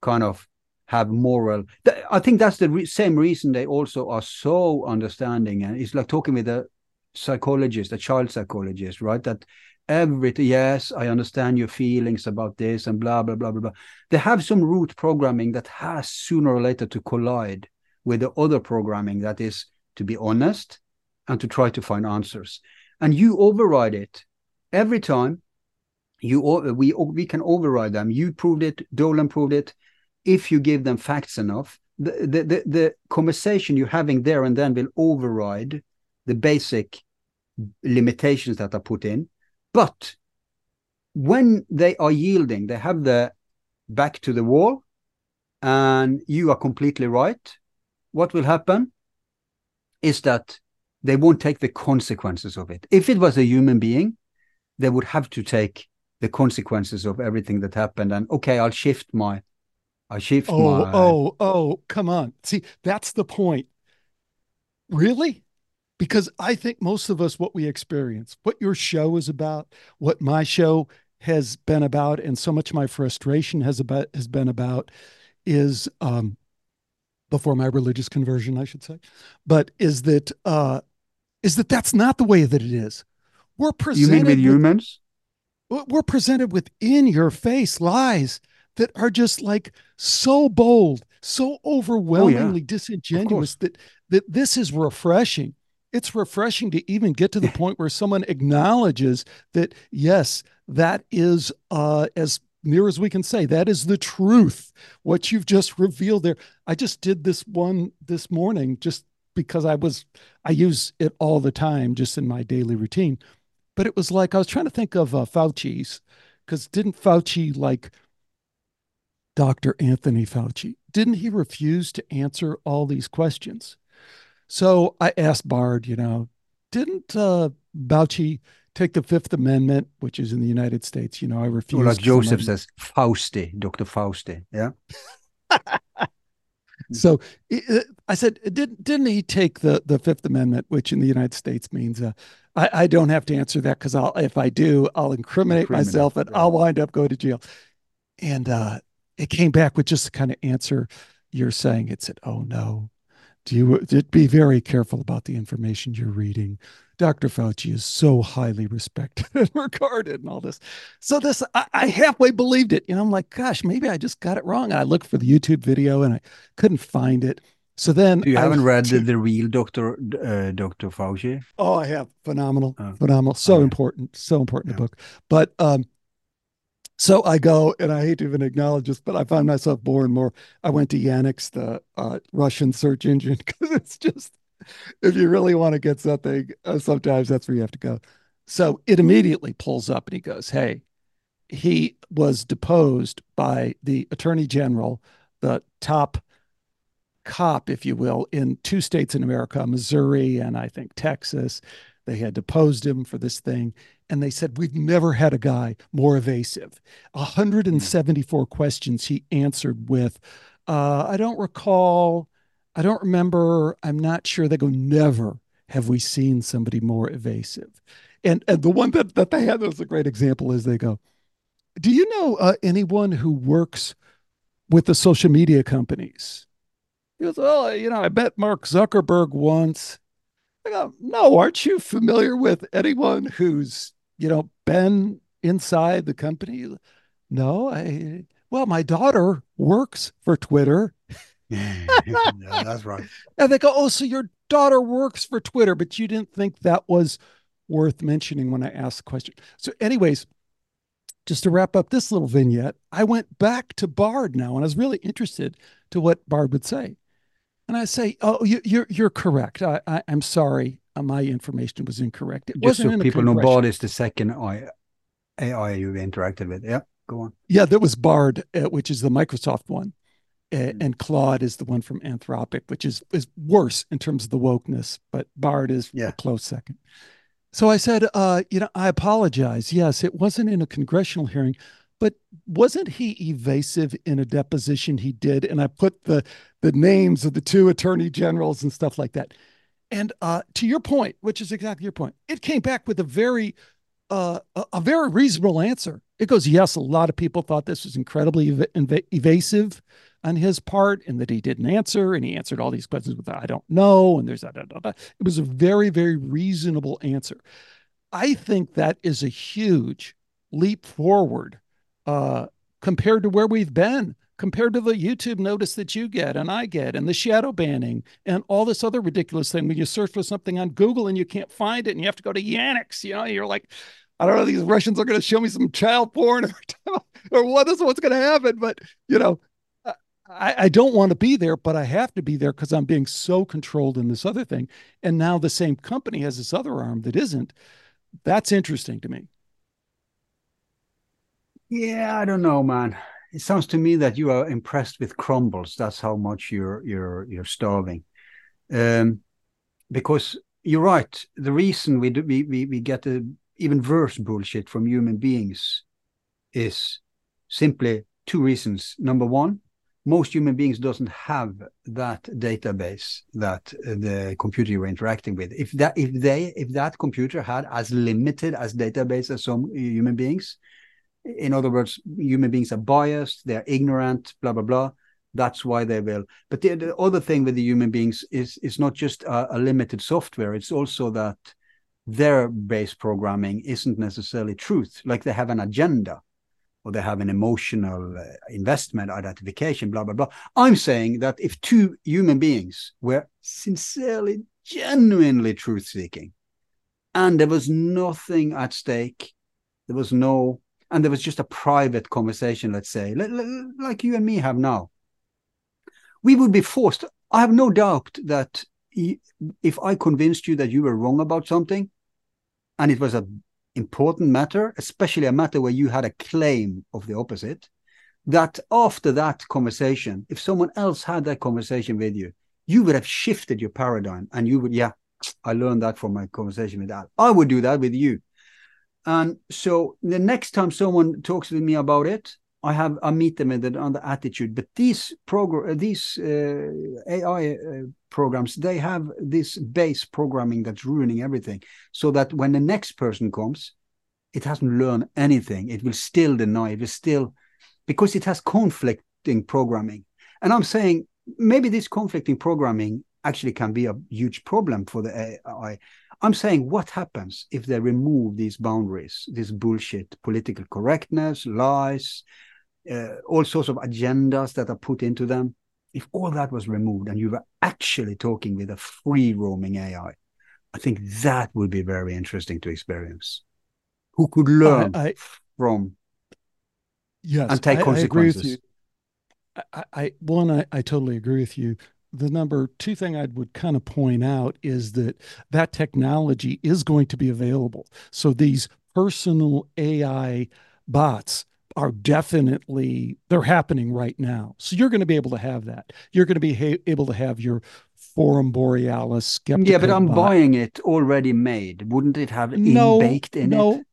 kind of have moral. I think that's the re- same reason they also are so understanding. And it's like talking with a psychologist, a child psychologist, right? That every yes, I understand your feelings about this and blah blah blah blah blah. They have some root programming that has sooner or later to collide with the other programming that is to be honest and to try to find answers. And you override it every time you we we can override them. You proved it. Dolan proved it. If you give them facts enough, the, the the the conversation you're having there and then will override the basic limitations that are put in. But when they are yielding, they have the back to the wall, and you are completely right. What will happen is that they won't take the consequences of it. If it was a human being, they would have to take the consequences of everything that happened and okay i'll shift my i shift
oh
my...
oh oh come on. See that's the point. Really? Because i think most of us what we experience what your show is about what my show has been about and so much my frustration has about has been about is um before my religious conversion i should say but is that uh is that that's not the way that it is. We're presented
you mean with humans
we're presented with in your face lies that are just like so bold, so overwhelmingly oh, yeah. disingenuous that that this is refreshing. It's refreshing to even get to the point where someone acknowledges that yes, that is uh, as near as we can say. That is the truth. What you've just revealed there. I just did this one this morning just because I was, I use it all the time just in my daily routine. But it was like I was trying to think of uh, Fauci's because didn't Fauci like Dr. Anthony Fauci? Didn't he refuse to answer all these questions? So I asked Bard, you know, didn't uh, Fauci take the Fifth Amendment, which is in the United States? You know, I refuse.
Or like Joseph says, Fausti, Dr. Fausti. Yeah.
so I said, didn't didn't he take the the Fifth Amendment, which in the United States means uh, I, I don't have to answer that because I'll if I do, I'll incriminate myself and right. I'll wind up going to jail. And uh, it came back with just the kind of answer you're saying. It said, "Oh no, do you be very careful about the information you're reading. Dr. Fauci is so highly respected and regarded and all this. So this I, I, halfway believed it. You know, I'm like, gosh, maybe I just got it wrong. And I looked for the YouTube video and I couldn't find it. So then
you haven't read the, the real Dr. Uh, Dr. Fauci?
Oh, I have. Phenomenal. Oh. Phenomenal. So oh, important. So important yeah. book. But um so I go, and I hate to even acknowledge this, but I find myself more and more. I went to Yandex, the uh, Russian search engine, because it's just, if you really want to get something, uh, sometimes that's where you have to go. So it immediately pulls up and he goes, Hey, he was deposed by the attorney general, the top cop, if you will, in two states in America, Missouri and I think Texas. They had deposed him for this thing and they said we've never had a guy more evasive. 174 questions he answered with uh, i don't recall i don't remember i'm not sure. They go never have we seen somebody more evasive. And and the one that, that they had that was a great example is they go do you know uh, anyone who works with the social media companies? He goes well you know i met mark zuckerberg once I go, no, aren't you familiar with anyone who's you know, been inside the company? No, I, well, my daughter works for Twitter.
yeah, that's right.
And they go, oh, so your daughter works for Twitter, but you didn't think that was worth mentioning when I asked the question. So, anyways, just to wrap up this little vignette, I went back to Bard now, and I was really interested to what Bard would say. And I say, "Oh, you, are you're, you're correct. I, I, am sorry. Uh, my information was incorrect. It
Just so people know, Bard is the second AI, AI you interacted with. Yeah, go on.
Yeah, there was Bard, uh, which is the Microsoft one, uh, mm. and Claude is the one from Anthropic, which is is worse in terms of the wokeness, but Bard is yeah. a close second. So I said, uh, you know, I apologize. Yes, it wasn't in a congressional hearing, but wasn't he evasive in a deposition he did? And I put the the names of the two attorney generals and stuff like that. And uh, to your point, which is exactly your point, it came back with a very, uh, a, very reasonable answer. It goes, yes, a lot of people thought this was incredibly ev- ev- evasive on his part, and that he didn't answer, and he answered all these questions with "I don't know," and there's that. It was a very, very reasonable answer. I think that is a huge leap forward uh, compared to where we've been compared to the YouTube notice that you get and I get and the shadow banning and all this other ridiculous thing when you search for something on Google and you can't find it and you have to go to Yandex, you know, you're like, I don't know, these Russians are going to show me some child porn or, or what is what's going to happen. But, you know, I, I don't want to be there, but I have to be there because I'm being so controlled in this other thing. And now the same company has this other arm that isn't. That's interesting to me.
Yeah, I don't know, man it sounds to me that you are impressed with crumbles. That's how much you're you're you're starving. Um, because you're right. The reason we do, we we, we get even worse bullshit from human beings is simply two reasons. Number one, most human beings doesn't have that database that the computer you're interacting with. If that if they if that computer had as limited as database as some human beings, in other words, human beings are biased, they're ignorant, blah, blah, blah. That's why they will. But the, the other thing with the human beings is it's not just a, a limited software, it's also that their base programming isn't necessarily truth. Like they have an agenda or they have an emotional uh, investment identification, blah, blah, blah. I'm saying that if two human beings were sincerely, genuinely truth seeking, and there was nothing at stake, there was no and there was just a private conversation, let's say, like you and me have now, we would be forced. I have no doubt that if I convinced you that you were wrong about something, and it was an important matter, especially a matter where you had a claim of the opposite, that after that conversation, if someone else had that conversation with you, you would have shifted your paradigm and you would, yeah, I learned that from my conversation with that. I would do that with you. And so the next time someone talks with me about it, I have I meet them with another attitude. But these program, these uh, AI uh, programs, they have this base programming that's ruining everything. So that when the next person comes, it hasn't learned anything. It will still deny. It will still because it has conflicting programming. And I'm saying maybe this conflicting programming actually can be a huge problem for the AI. I'm saying what happens if they remove these boundaries, this bullshit, political correctness, lies, uh, all sorts of agendas that are put into them. If all that was removed and you were actually talking with a free roaming AI, I think that would be very interesting to experience. Who could learn I, I, from
yes,
and take
I,
consequences.
I, I, one, I, I totally agree with you. The number two thing I would kind of point out is that that technology is going to be available. So these personal AI bots are definitely they're happening right now. So you're going to be able to have that. You're going to be ha- able to have your Forum Borealis.
Yeah, but I'm bot. buying it already made. Wouldn't it have no, baked in
no,
it?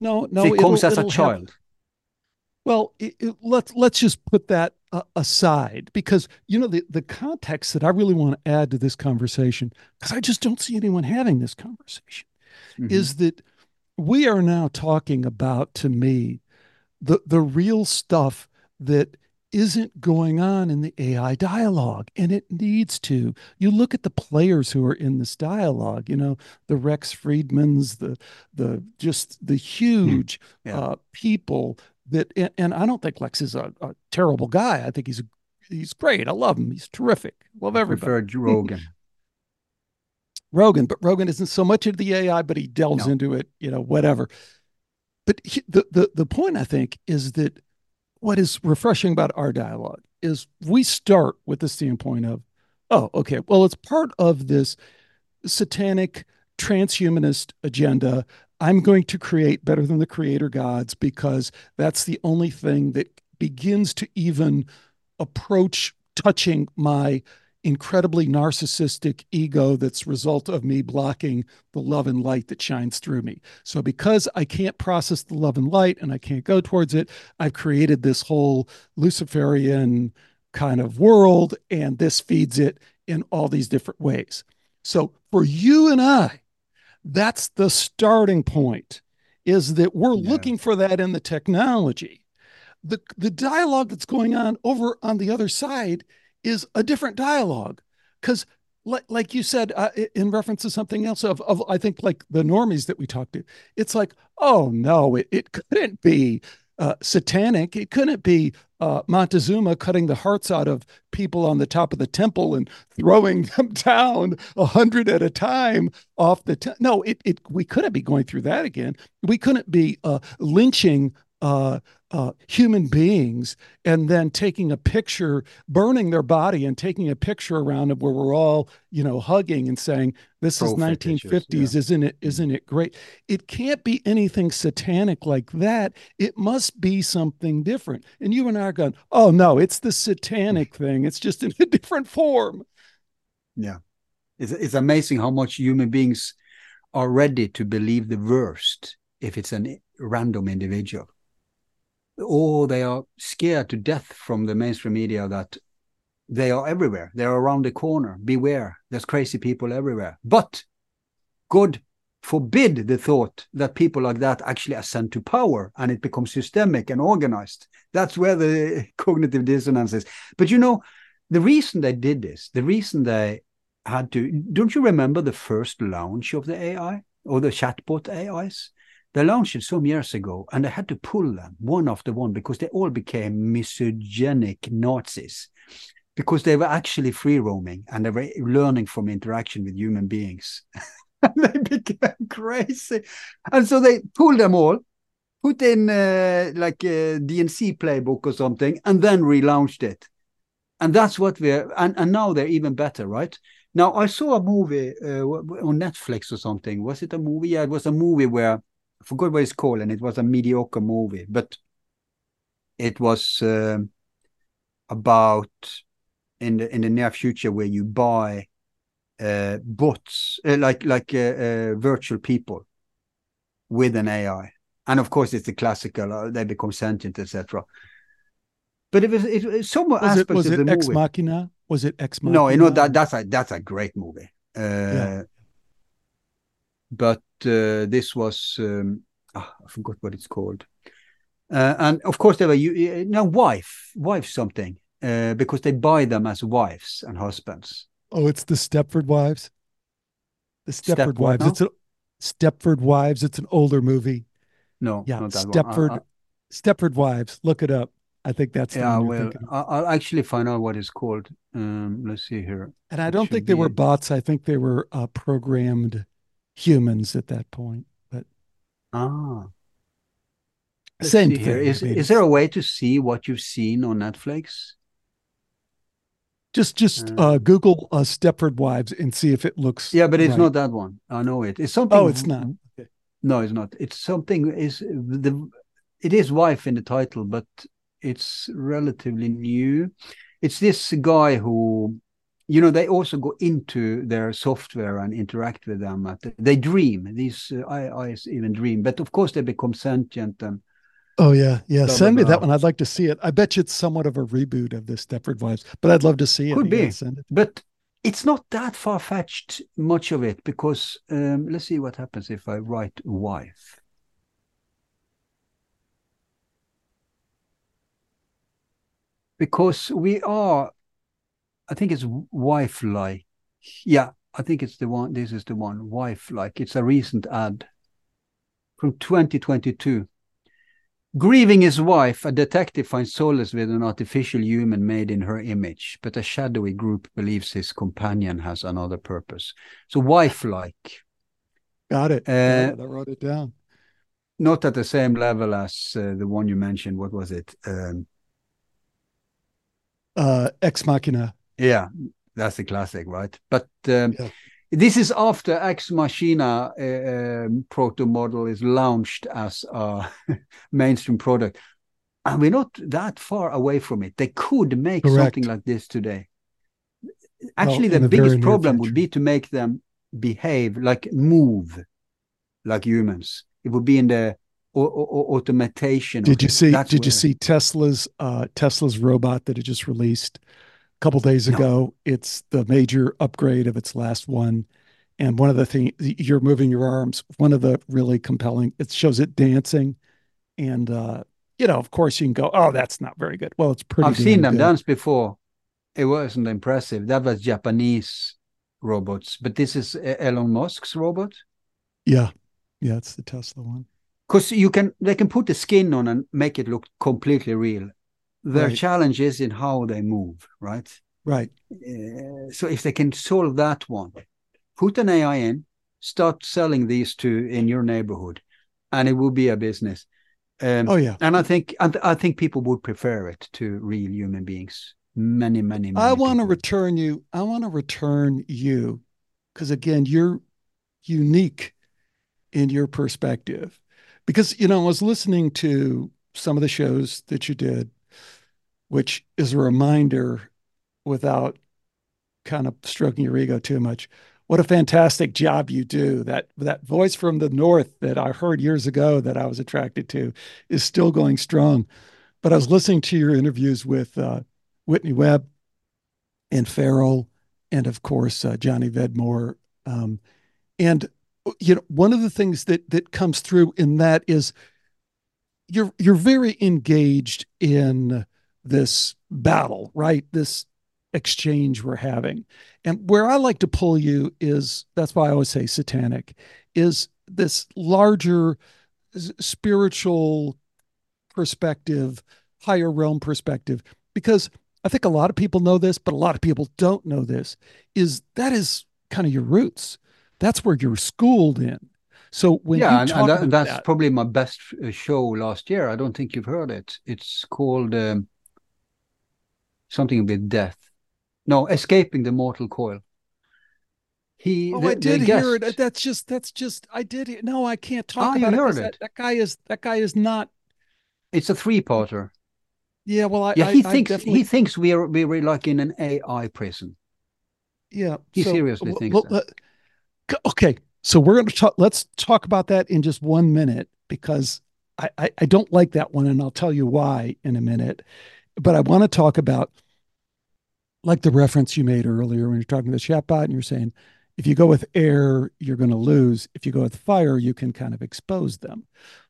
No, no,
no. It comes as a child. Have,
well, it, it, let's let's just put that uh, aside because you know the the context that I really want to add to this conversation because I just don't see anyone having this conversation mm-hmm. is that we are now talking about to me the the real stuff that isn't going on in the AI dialogue, and it needs to. You look at the players who are in this dialogue. You know, the Lex Fridmans, the the just the huge hmm. yeah. uh, people that and, and I don't think Lex is a, a, terrible guy. I think he's he's great. I love him. He's terrific. Love I everybody.
Prefer Rogan.
Rogan, but Rogan isn't so much into the AI, but he delves no. into it. You know, whatever. But he, the the the point I think is that what is refreshing about our dialogue is we start with the standpoint of, oh, okay, well, it's part of this satanic transhumanist agenda I'm going to create better than the creator gods because that's the only thing that begins to even approach touching my incredibly narcissistic ego that's result of me blocking the love and light that shines through me. So because I can't process the love and light and I can't go towards it, I've created this whole Luciferian kind of world and this feeds it in all these different ways. So for you and I that's the starting point is that we're yeah. looking for that in the technology the the dialogue that's going on over on the other side is a different dialogue because like, like you said uh, in reference to something else of, of i think like the normies that we talked to it's like oh no it, it couldn't be uh, satanic. It couldn't be uh, Montezuma cutting the hearts out of people on the top of the temple and throwing them down a hundred at a time off the. Te- no, it, it we couldn't be going through that again. We couldn't be uh, lynching uh, uh, human beings and then taking a picture, burning their body and taking a picture around it where we're all, you know, hugging and saying, "This is 1950s, yeah. isn't it? Isn't it great?" It can't be anything satanic like that. It must be something different. And you and I are going, "Oh no, it's the satanic thing. It's just in a different form."
Yeah, it's it's amazing how much human beings are ready to believe the worst if it's a random individual or they are scared to death from the mainstream media that they are everywhere. They're around the corner. Beware. There's crazy people everywhere. But God forbid the thought that people like that actually ascend to power and it becomes systemic and organized. That's where the cognitive dissonance is. But you know, the reason they did this, the reason they had to, don't you remember the first launch of the AI or the chatbot AIs? They launched it some years ago and they had to pull them one after one because they all became misogynic Nazis because they were actually free roaming and they were learning from interaction with human beings. and they became crazy. And so they pulled them all put in uh, like a DNC playbook or something, and then relaunched it. And that's what we're and, and now they're even better, right? Now I saw a movie uh, on Netflix or something. Was it a movie? Yeah, it was a movie where I forgot what it's called, and it was a mediocre movie, but it was uh, about in the in the near future where you buy uh, bots uh, like like uh, uh, virtual people with an AI, and of course it's the classical uh, they become sentient, etc. But it was it, it somewhat
Was it was
of
it
the
Ex
movie.
Machina? Was it Ex Machina?
No, you know that that's a that's a great movie. Uh,
Yeah.
But this was um, ah, I forgot what it's called. Uh, and of course, they were you no wife, wife something, uh, because they buy them as wives and husbands.
Oh, it's the Stepford Wives. The
Step
Stepford
what
Wives.
now?
It's a Stepford Wives. It's an older movie.
No,
Yeah,
not that
Stepford.
one. I-
Stepford Wives. Look it up. I think that's the
yeah.
One
well, I, I'll actually find out what it's called. Um, let's see here.
And I don't think they were bots. I think they were uh, programmed humans at that point. But
Ah, let's
same thing.
here. Is is there a way to see what you've seen on Netflix?
just just
Uh,
uh, Google uh, Stepford Wives and see if it looks.
Yeah, but it's
right.
not that one. I know it. It's something.
Oh, it's not. Okay.
No, it's not. It's something. Is the it is wife in the title, but it's relatively new. It's this guy who, you know, they also go into their software and interact with them. They dream. These uh, AIs even dream, but of course they become sentient and
Oh yeah, yeah.
Blah,
Send
blah,
me that one. I'd like to see it. I bet you it's somewhat of a reboot of the Stepford Wives, but I'd love to see it.
Could be.
Send it.
but it's not that far fetched much of it because um, let's see what happens if I write wife. Because we are, I think it's Wifelike. Yeah, I think it's the one. This is the one, Wifelike. It's a recent ad from 2022. Grieving his wife, a detective finds solace with an artificial human made in her image, but a shadowy group believes his companion has another purpose. So, Wifelike,
Got it.
Uh,
it. I wrote it down.
not at the same level as uh, the one you mentioned. What was it? Um,
Uh, Ex Machina.
Yeah, that's a classic, right? But um,
Yeah.
this is after Ex Machina uh, um, proto model is launched as a mainstream product. And we're not that far away from it. They could make
Correct.
something like this today. Actually,
in
the
the
biggest problem would be to make them behave like move like humans. It would be in the au- au- automation.
Did you see?
That's
did you see Tesla's uh, Tesla's robot that it just released couple days
No.
ago? It's the major upgrade of its last one, and one of the things you're moving your arms. One of the really compelling. It shows it dancing, and uh, you know, of course, you can go, "Oh, that's not very good." Well, it's pretty.
I've seen them
good.
dance before. It wasn't impressive. That was Japanese robots, but this is Elon Musk's robot.
Yeah, yeah, it's the Tesla one.
Because you can, they can put the skin on and make it look completely real. Their
Right.
challenge is in how they move, right?
Right.
Uh, so if they can solve that one, put an AI in, start selling these to in your neighborhood, and it will be a business. Um,
Oh yeah.
and I think and I think people would prefer it to real human beings. Many, many, many.
I want to return you. I want to return you because again, you're unique in your perspective. Because you know, I was listening to some of the shows that you did, which is a reminder, without kind of stroking your ego too much, what a fantastic job you do. That that voice from the north that I heard years ago that I was attracted to is still going strong. But I was listening to your interviews with uh, Whitney Webb and Farrell, and of course uh, Johnny Vedmore. Um, and you know, one of the things that that comes through in that is you're you're very engaged in this battle, right? This exchange we're having. And where I like to pull you is that's why I always say satanic is this larger spiritual perspective, higher realm perspective because I think a lot of people know this, but a lot of people don't know this is that is kind of your roots. That's where you're schooled in. So when
yeah, and, and that, that's
that,
probably my best uh, show last year. I don't think you've heard it. It's called um, something with death. No, escaping the mortal coil. He,
oh,
the,
I did hear
guest-
it. That's just that's just I did. hear- No, I can't talk
ah, you
about it. 'cause
heard
That,
it.
that guy is that guy is not.
It's a three-parter.
Yeah, well, I
Yeah, he
I
thinks
definitely,
he thinks we're we're like in an AI prison.
yeah.
he
so,
seriously thinks
well,
that.
Uh, c- okay, so we're going to talk. Let's talk about that in just one minute because I, I I don't like that one, and I'll tell you why in a minute. But I want to talk about like the reference you made earlier when you're talking to the chatbot, and you're saying if you go with air, you're going to lose. If you go with fire, you can kind of expose them.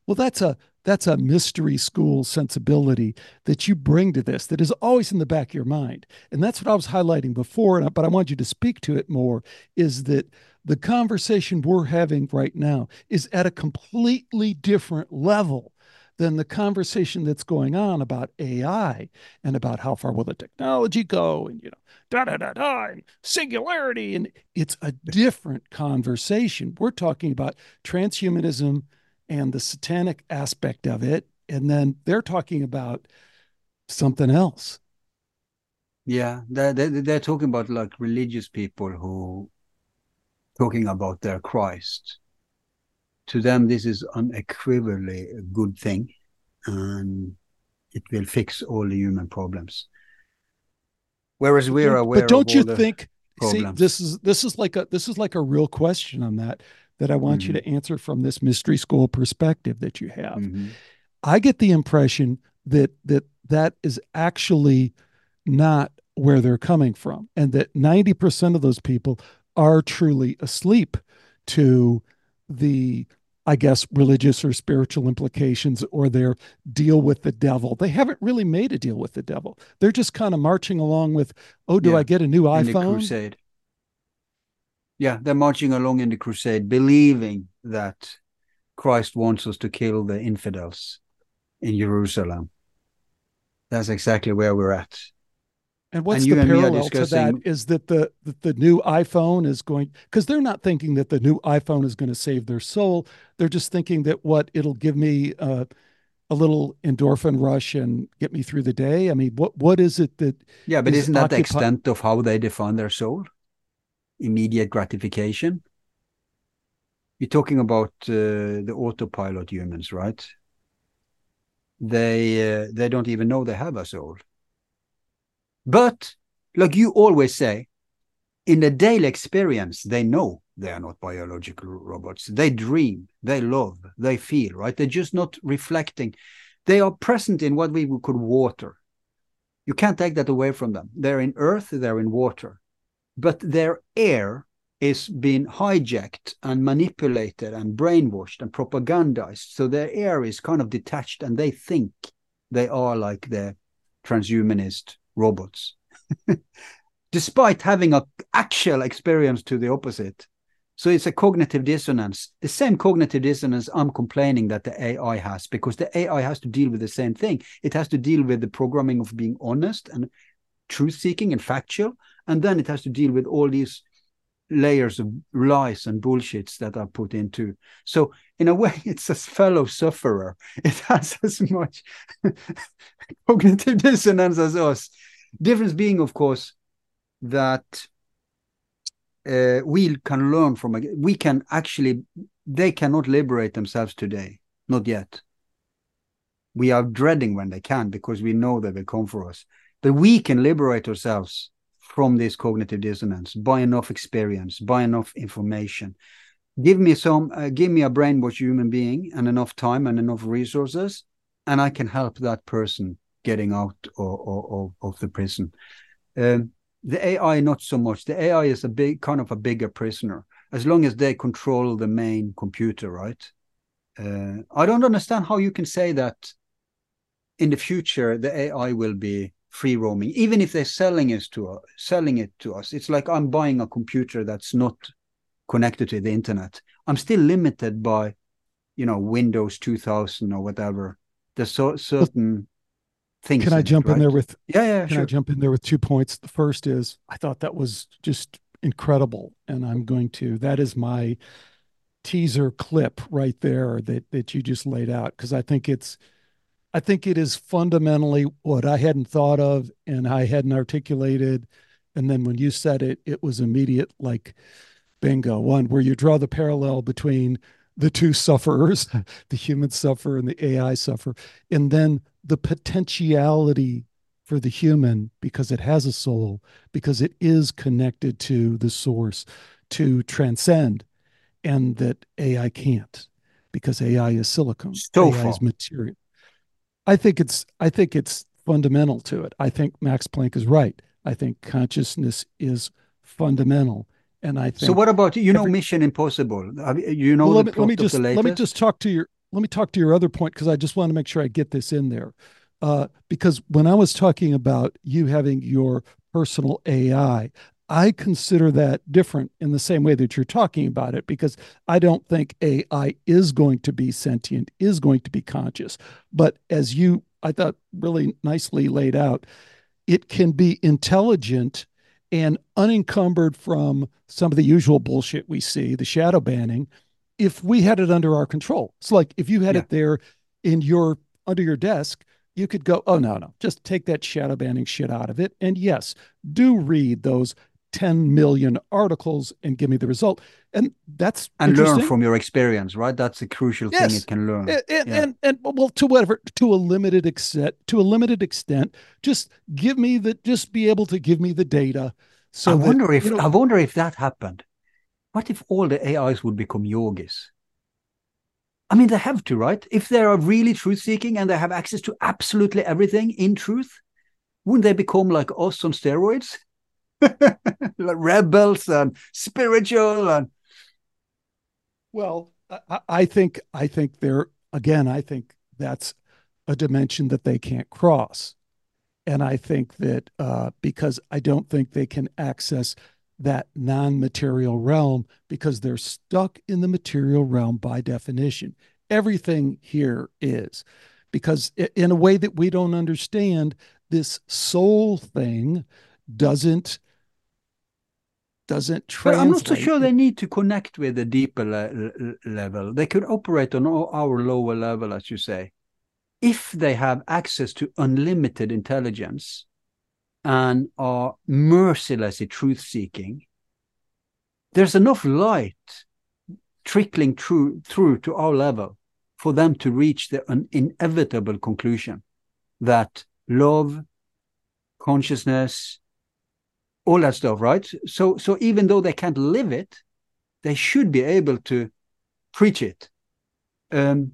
Well, that's a that's a mystery school sensibility that you bring to this that is always in the back of your mind. And that's what I was highlighting before, but I want you to speak to it more is that the conversation we're having right now is at a completely different level than the conversation that's going on about AI and about how far will the technology go and you know da da da da and singularity and it's a different conversation. We're talking about transhumanism and the satanic aspect of it and then they're talking about something else.
Yeah, they're, they're talking about like religious people who talking about their Christ. To them, this is unequivocally a good thing, and it will fix all the human problems. Whereas we're aware
but don't you think see this is this is like a this is like a real question on that that I want you
Mhm.
to answer from this mystery school perspective that you have.
Mhm.
I get the impression that that that is actually not where they're coming from and that 90% of those people are truly asleep to the I guess religious or spiritual implications or their deal with the devil. They haven't really made a deal with the devil. They're just kind of marching along with, "Oh, do
Yeah,
I get a new
in the
iPhone?"
crusade. Yeah, they're marching along in the crusade, believing that Christ wants us to kill the infidels in Jerusalem. That's exactly where we're at.
And what's
And
the
and me are
parallel to that is that the that the new iPhone is going because they're not thinking that the new iPhone is going to save their soul. They're just thinking that what it'll give me uh, a little endorphin rush and get me through the day. I mean, what what is it that
Yeah, but
is
isn't that the extent of how they define their soul? Immediate gratification. You're talking about uh, the autopilot humans, right? They uh, they don't even know they have a soul. But like you always say, in the daily experience, they know they are not biological robots. They dream, they love, they feel, right? They're just not reflecting. They are present in what we would call water. You can't take that away from them. They're in earth, they're in water. But their air is being hijacked and manipulated and brainwashed and propagandized. So their air is kind of detached and they think they are like the transhumanist robots. Despite having a actual experience to the opposite. So it's a cognitive dissonance, the same cognitive dissonance I'm complaining that the AI has, because the AI has to deal with the same thing. It has to deal with the programming of being honest and truth seeking and factual. And then it has to deal with all these layers of lies and bullshits that are put into. So in a way, it's a fellow sufferer. It has as much cognitive dissonance as us. Difference being, of course, that uh, we can learn from. We can actually, they cannot liberate themselves today, not yet. We are dreading when they can because we know they will come for us. But we can liberate ourselves from this cognitive dissonance by enough experience, by enough information. Give me some, uh, give me a brainwashed human being and enough time and enough resources, and I can help that person getting out of, of, of the prison. Um, the AI, not so much. The AI is a big, kind of a bigger prisoner, as long as they control the main computer, right? Uh, I don't understand how you can say that in the future the AI will be free roaming, even if they're selling us to us. Selling it to us, it's like I'm buying a computer that's not connected to the internet. I'm still limited by, you know, Windows 2000 or whatever. There's so, certain things.
can I
in it,
jump in there with
Yeah, yeah,
Can
sure.
I jump in there with two points? The first is I thought that was just incredible. And I'm going to, that is my teaser clip right there that that you just laid out because I think it's I think it is fundamentally what I hadn't thought of and I hadn't articulated. And then when you said it, it was immediate like bingo. One where you draw the parallel between the two sufferers, the human suffer and the AI suffer, and then the potentiality for the human because it has a soul, because it is connected to the source to transcend, and that AI can't because AI is silicon,
so
AI is material. I think it's I think it's fundamental to it. I think Max Planck is right. I think consciousness is fundamental. And I think
so. What about you know Mission Impossible? You know,
well, let, me, let me just let me just talk to your let me talk to your other point because I just want to make sure I get this in there. Uh, because when I was talking about you having your personal AI, I consider that different in the same way that you're talking about it because I don't think AI is going to be sentient, is going to be conscious. But as you, I thought, really nicely laid out, it can be intelligent and unencumbered from some of the usual bullshit we see, the shadow banning, if we had it under our control. It's like if you had yeah. it there in your under your desk, you could go, oh no, no, just take that shadow banning shit out of it. And yes, do read those 10 million articles and give me the result. And that's
and learn from your experience, right? That's a crucial yes. thing it can learn.
And, and, yeah. and, and well, to whatever, to a limited extent, to a limited extent, just give me the, just be able to give me the data. So
I wonder if, you know, I wonder if that happened. What if all the AIs would become yogis? I mean, they have to, right? If they are really truth seeking and they have access to absolutely everything in truth, wouldn't they become like us on steroids? rebels and spiritual and
well I, I think i think they're again i think that's a dimension that they can't cross. And i think that uh, because i don't think they can access that non-material realm because they're stuck in the material realm by definition. Everything here is because in a way that we don't understand this soul thing doesn't doesn't translate.
But I'm not so sure they need to connect with a deeper le level. They could operate on our lower level, as you say, if they have access to unlimited intelligence and are mercilessly truth seeking. There's enough light trickling through through to our level for them to reach the an inevitable conclusion that love, consciousness, all that stuff, right? So so even though they can't live it, they should be able to preach it. Um,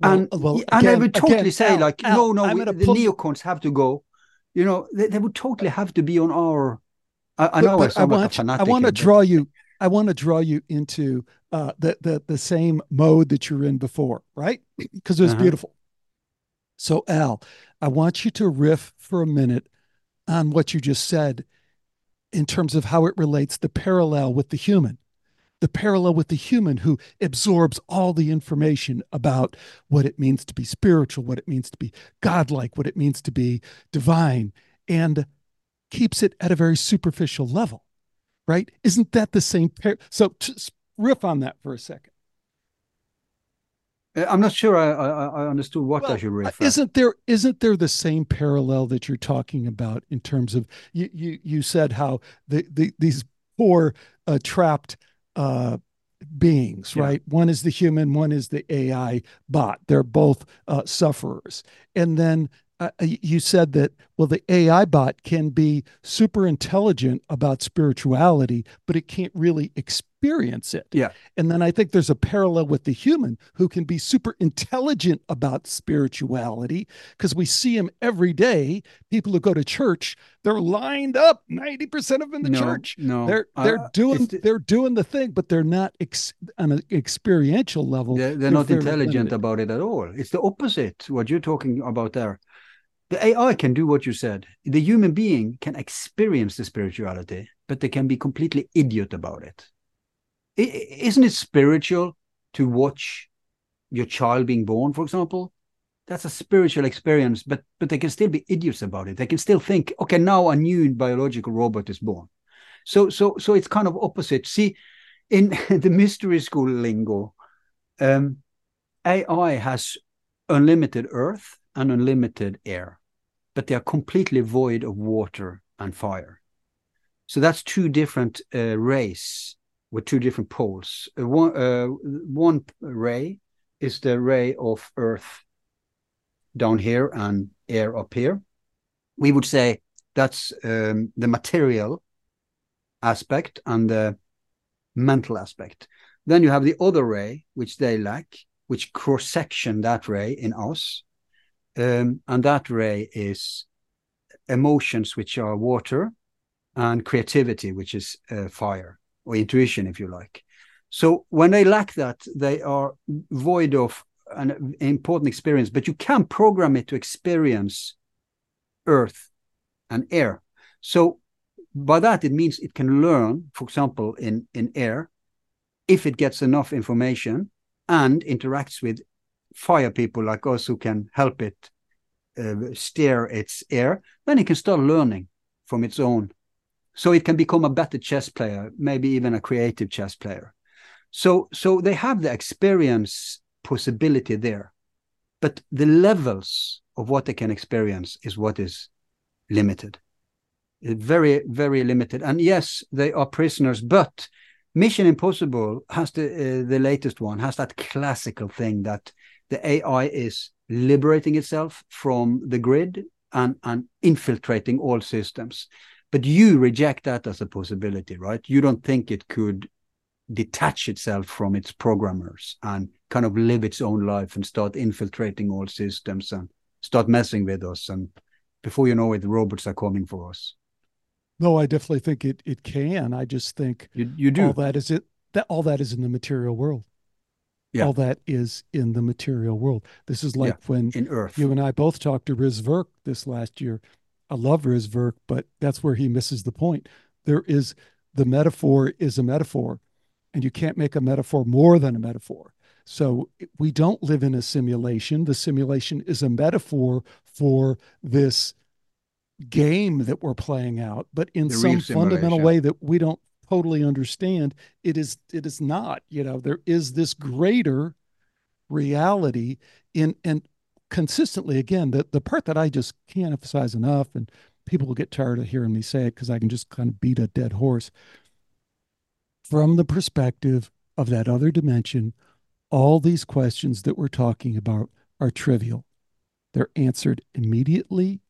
well, and well, again, and they would totally again, say Al, like, Al, no, no, the pull... neocons have to go. You know, they, they would totally have to be on our. I, I know but,
I, want, I want to draw you. I want to draw you into uh, the the the same mode that you're in before, right? Because it was uh-huh. beautiful. So Al, I want you to riff for a minute on what you just said in terms of how it relates the parallel with the human the parallel with the human who absorbs all the information about what it means to be spiritual, what it means to be godlike, what it means to be divine, and keeps it at a very superficial level, right? Isn't that the same? Par- so, riff on that for a second.
Uh, I'm not sure I, I, I understood what well, I should refer.
Isn't there isn't there the same parallel that you're talking about in terms of you you, you said how the, the these poor uh, trapped uh, beings, yeah. right? One is the human, one is the AI bot. They're both uh, sufferers, and then uh, you said that well the ai bot can be super intelligent about spirituality but it can't really experience it.
Yeah.
And then i think there's a parallel with the human who can be super intelligent about spirituality because we see them every day. People who go to church they're lined up 90% of them in the
no,
church.
no.
They're they're uh, doing the, they're doing the thing but they're not ex, on an experiential level.
They're, they're, they're not intelligent limited. about it at all. It's the opposite what you're talking about there the AI can do what you said. The human being can experience the spirituality, but they can be completely idiot about it. Isn't it spiritual to watch your child being born, for example? That's a spiritual experience, but but they can still be idiots about it. They can still think, okay, now a new biological robot is born. So so so it's kind of opposite. See, in the mystery school lingo, um, AI has unlimited earth and unlimited air, but they are completely void of water and fire. So that's two different uh, rays with two different poles. Uh, one, uh, one ray is the ray of earth down here and air up here. We would say that's um, the material aspect and the mental aspect. Then you have the other ray, which they lack, which cross section that ray in us. Um, and that ray is emotions, which are water, and creativity, which is uh, fire or intuition, if you like. So when they lack that, they are void of an important experience, but you can program it to experience earth and air. So by that, it means it can learn, for example, in, in air, if it gets enough information and interacts with fire people like us who can help it uh, steer its air, then it can start learning from its own. So it can become a better chess player, maybe even a creative chess player. So, so they have the experience possibility there, but the levels of what they can experience is what is limited. Very, very limited. And yes, they are prisoners, but Mission Impossible has the uh, the latest one has that classical thing that the AI is liberating itself from the grid and and infiltrating all systems. But you reject that as a possibility, right? You don't think it could detach itself from its programmers and kind of live its own life and start infiltrating all systems and start messing with us. And before you know it, the robots are coming for us.
No, I definitely think it it can. I just think
you you do
all that is it that all that is in the material world. Yeah. All that is in the material world. This is like yeah. when
in Earth.
You and I both talked to Riz Virk this last year. I love Riz Virk, but that's where he misses the point. There is the metaphor is a metaphor, and you can't make a metaphor more than a metaphor. So we don't live in a simulation. The simulation is a metaphor for this game that we're playing out, but in the some fundamental way that we don't totally understand, it is it is not. You know, there is this greater reality in and consistently again the the part that I just can't emphasize enough, and people will get tired of hearing me say it because I can just kind of beat a dead horse. From the perspective of that other dimension, all these questions that we're talking about are trivial. They're answered immediately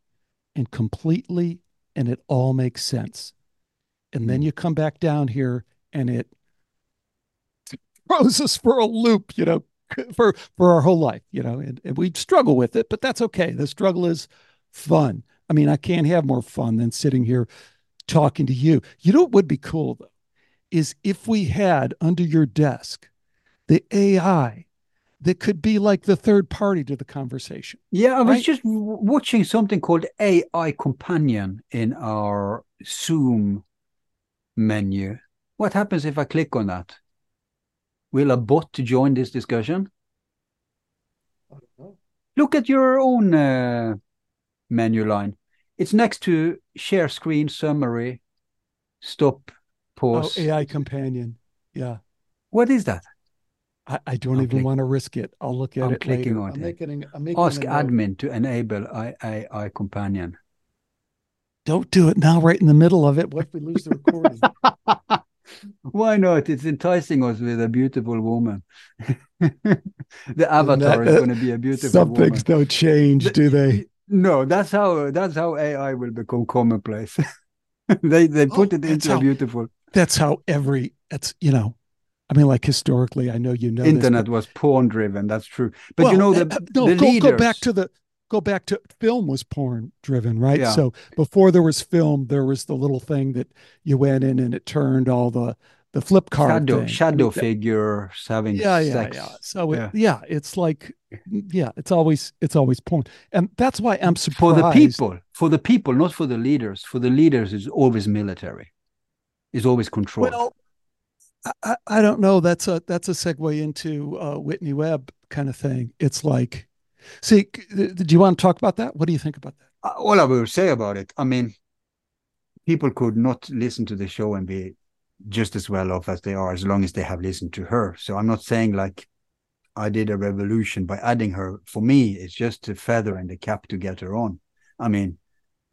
and completely, and it all makes sense. And then hmm. you come back down here and it throws us for a loop, you know, for for our whole life, you know, and, and we struggle with it, but that's okay. The struggle is fun. I mean, I can't have more fun than sitting here talking to you. You know what would be cool though? Is if we had under your desk the AI that could be like the third party to the conversation.
Yeah, I was right? just watching something called AI Companion in our Zoom menu. What happens if I click on that? Will a bot join this discussion? Look at your own uh, menu line. It's next to share screen summary, stop, pause.
Oh, AI companion. Yeah.
What is that?
I, I don't I'm even click, want to risk it. I'll look at
I'm
it
clicking
later.
on
I'm
it.
Making, I'm making
Ask admin to enable AI companion.
Don't do it now, right in the middle of it. What if we lose the recording?
Why not? It's enticing us with a beautiful woman. the avatar that, is going to be a beautiful
some
woman.
things don't change, do they?
No, that's how that's how AI will become commonplace. they they put oh, it into how, a beautiful.
That's how every it's you know I mean, like historically, I know you know
internet
this,
was porn driven. That's true. But well, you know the, uh, no, the
go,
leaders...
go back to the go back to film was porn driven, right? Yeah. So before there was film, there was the little thing that you went in and it turned all the the flip card
shadow
thing.
shadow I mean, figures having
yeah
sex.
yeah yeah. So yeah. It, yeah, it's like yeah, it's always it's always porn, and that's why I'm surprised
for the people, for the people, not for the leaders. For the leaders, is always military, is always control.
Well, I, I don't know. That's a that's a segue into uh, Whitney Webb kind of thing. It's like, see, do you want to talk about that? What do you think about that?
Uh, all I will say about it, I mean, people could not listen to the show and be just as well off as they are as long as they have listened to her. So I'm not saying like I did a revolution by adding her. For me, it's just a feather in the cap to get her on. I mean,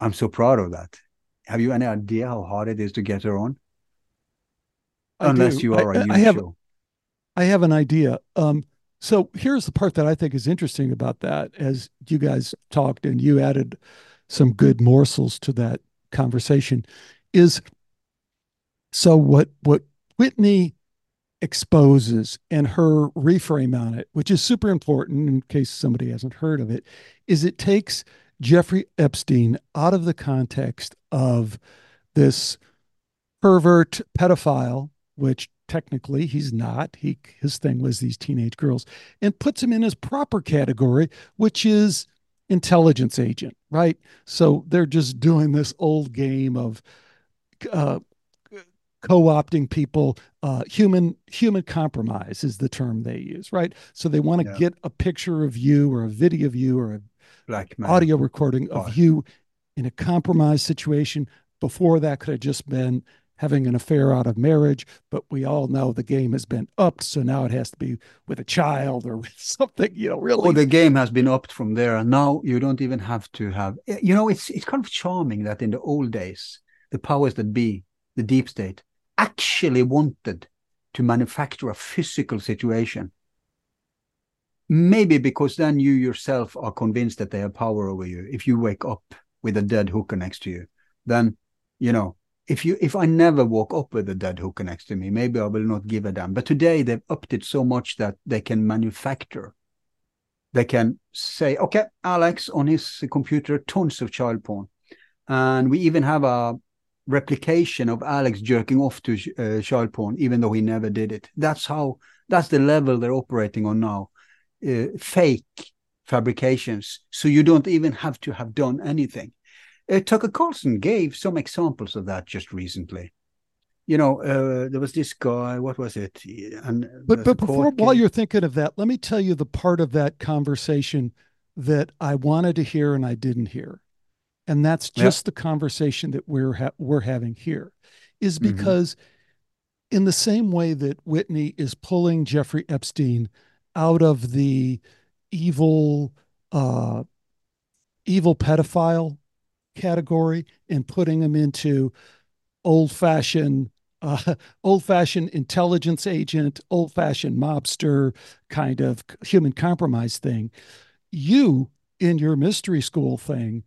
I'm so proud of that. Have you any idea how hard it is to get her on?
I
Unless
do.
you are
I,
a
I have,
show.
I have an idea. Um, so here's the part that I think is interesting about that. As you guys talked and you added some good morsels to that conversation, is so what what Whitney exposes and her reframe on it, which is super important in case somebody hasn't heard of it, is it takes Jeffrey Epstein out of the context of this pervert pedophile, which technically he's not. He his thing was these teenage girls, and puts him in his proper category, which is intelligence agent, right? So they're just doing this old game of uh, co-opting people. Uh, human human compromise is the term they use, right? So they want to
Yeah.
get a picture of you or a video of you or a
Blackmail.
audio recording of
Right.
you in a compromised situation. Before that could have just been having an affair out of marriage, but we all know the game has been upped, so now it has to be with a child or with something, you know, really.
Oh, the game has been upped from there, and now you don't even have to have. Eh, you know, it's it's kind of charming that in the old days, the powers that be, the deep state, actually wanted to manufacture a physical situation. Maybe because then you yourself are convinced that they have power over you. If you wake up with a dead hooker next to you, then you know if you if I never walk up with a dead hooker next to me, maybe I will not give a damn. But today they've upped it so much that they can manufacture. They can say, okay, Alex on his computer, tons of child porn, and we even have a replication of Alex jerking off to uh, child porn, even though he never did it. That's how. That's the level they're operating on now. Uh, fake fabrications, so you don't even have to have done anything. Uh, Tucker Carlson gave some examples of that just recently. You know, uh, there was this guy. What was it? And
but but before while you're thinking of that, let me tell you the part of that conversation that I wanted to hear and I didn't hear. And that's
Yeah.
just the conversation that we're ha- we're having here is
Mhm.
because in the same way that Whitney is pulling Jeffrey Epstein out of the evil uh evil pedophile category and putting them into old fashioned uh, old fashioned intelligence agent, old fashioned mobster kind of human compromise thing. You in your mystery school thing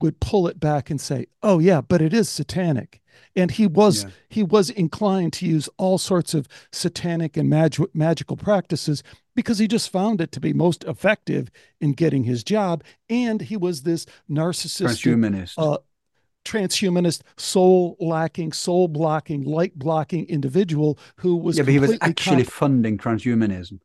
would pull it back and say, "Oh yeah, but it is satanic." And he was
Yeah.
he was inclined to use all sorts of satanic and mag- magical practices because he just found it to be most effective in getting his job. And he was this narcissistic
transhumanist.
uh, transhumanist, soul lacking, soul blocking, light blocking individual who was
yeah, but he was actually
comp-
funding transhumanism.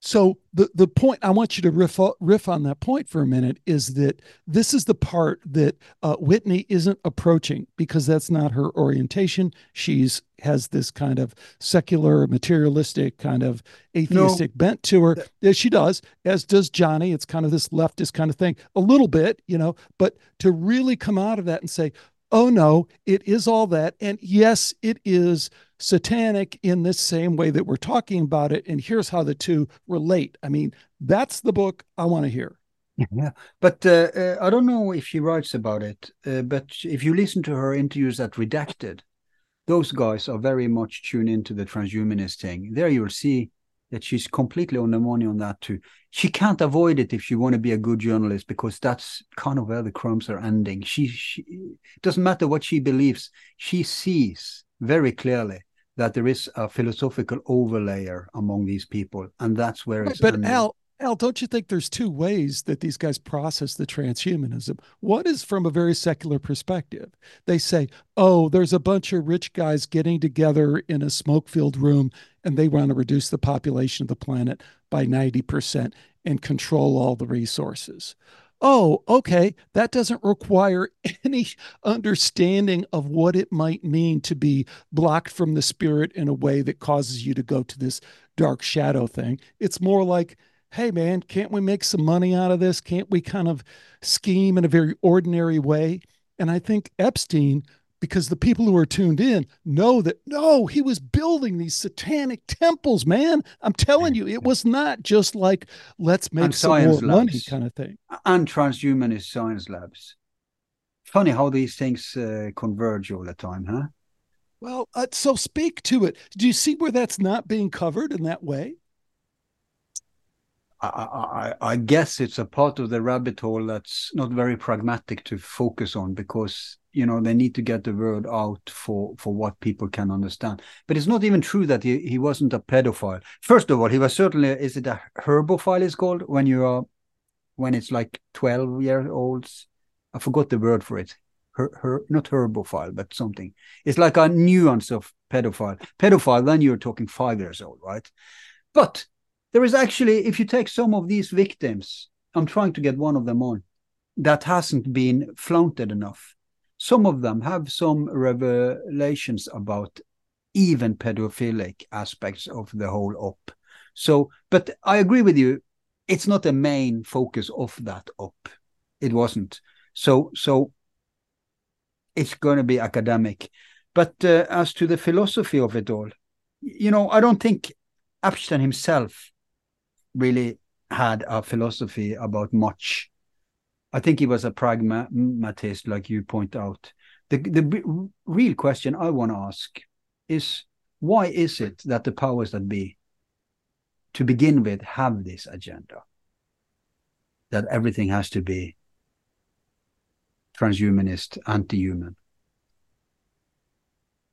So the the point I want you to riff riff on that point for a minute is that this is the part that uh, Whitney isn't approaching because that's not her orientation. She's has this kind of secular, materialistic, kind of atheistic bent to her. Yeah, she does, as does Johnny. It's kind of this leftist kind of thing, a little bit, you know. But to really come out of that and say, "Oh no, it is all that," and yes, it is satanic in this same way that we're talking about it. And here's how the two relate. I mean, that's the book I want to hear.
Yeah, but uh, uh, I don't know if she writes about it. Uh, but if you listen to her interviews at Redacted, those guys are very much tuned into the transhumanist thing. There you'll see that she's completely on the money on that too. She can't avoid it if she want to be a good journalist because that's kind of where the crumbs are ending. She, she doesn't matter what she believes. She sees very clearly that there is a philosophical overlayer among these people, and that's where it's
But
ending.
Al, Al, don't you think there's two ways that these guys process the transhumanism? One is from a very secular perspective. They say, oh, there's a bunch of rich guys getting together in a smoke filled room and they want to reduce the population of the planet by 90% and control all the resources. Oh, okay. That doesn't require any understanding of what it might mean to be blocked from the spirit in a way that causes you to go to this dark shadow thing. It's more like, hey, man, can't we make some money out of this? Can't we kind of scheme in a very ordinary way? And I think Epstein because the people who are tuned in know that no, he was building these satanic temples, man. I'm telling you, it was not just like let's make some more money kind of thing.
And transhumanist science labs. Funny how these things uh, converge all the time, huh?
Well, uh, so speak to it. Do you see where that's not being covered in that way?
I, I, I, guess it's a part of the rabbit hole that's not very pragmatic to focus on because you know they need to get the word out for for what people can understand. But it's not even true that he, he wasn't a pedophile. First of all, he was certainly is it a herbophile is called when you are when it's like twelve year olds. I forgot the word for it. Her, her not herbophile, but something. It's like a nuance of pedophile. Pedophile, then you're talking five years old, right? But there is actually, if you take some of these victims, I'm trying to get one of them on, that hasn't been flaunted enough. Some of them have some revelations about even pedophilic aspects of the whole op. So, but I agree with you. It's not the main focus of that op. It wasn't. So, so it's going to be academic. But uh, as to the philosophy of it all, you know, I don't think Epstein himself really had a philosophy about much. I think he was a pragmatist, like you point out. The, the real question I want to ask is why is it that the powers that be, to begin with, have this agenda? That everything has to be transhumanist, anti-human.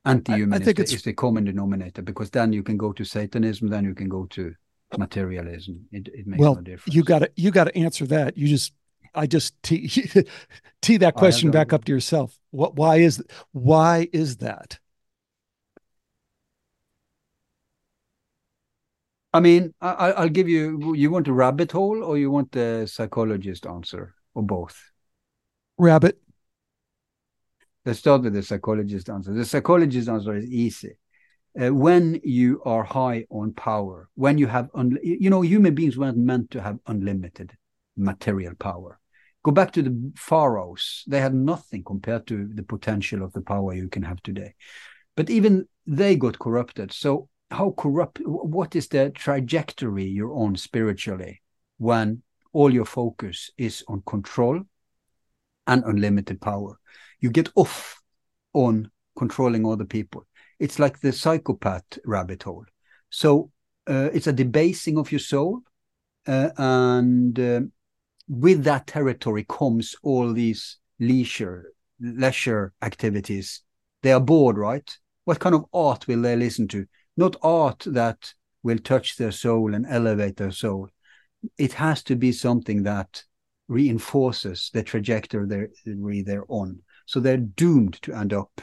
Anti-human is, the, is the common denominator because then you can go to Satanism, then you can go to materialism. It, it makes
well,
no difference.
You got to you got to answer that. You just I just tee, tee that question back up to yourself. What? Why is why is that?
I mean, I, will give you. You want a rabbit hole, or you want the psychologist answer, or both?
Rabbit.
Let's start with the psychologist answer. The psychologist answer is easy uh, when you are high on power, when you have, un- you know, human beings weren't meant to have unlimited material power. Go back to the pharaohs; they had nothing compared to the potential of the power you can have today. But even they got corrupted. So, how corrupt? What is the trajectory you're on spiritually when all your focus is on control and unlimited power? You get off on controlling other people it's like the psychopath rabbit hole. So uh, it's a debasing of your soul, uh, and uh, with that territory comes all these leisure leisure activities. They are bored, right? What kind of art will they listen to? Not art that will touch their soul and elevate their soul. It has to be something that reinforces the trajectory they're, they're on. So they're doomed to end up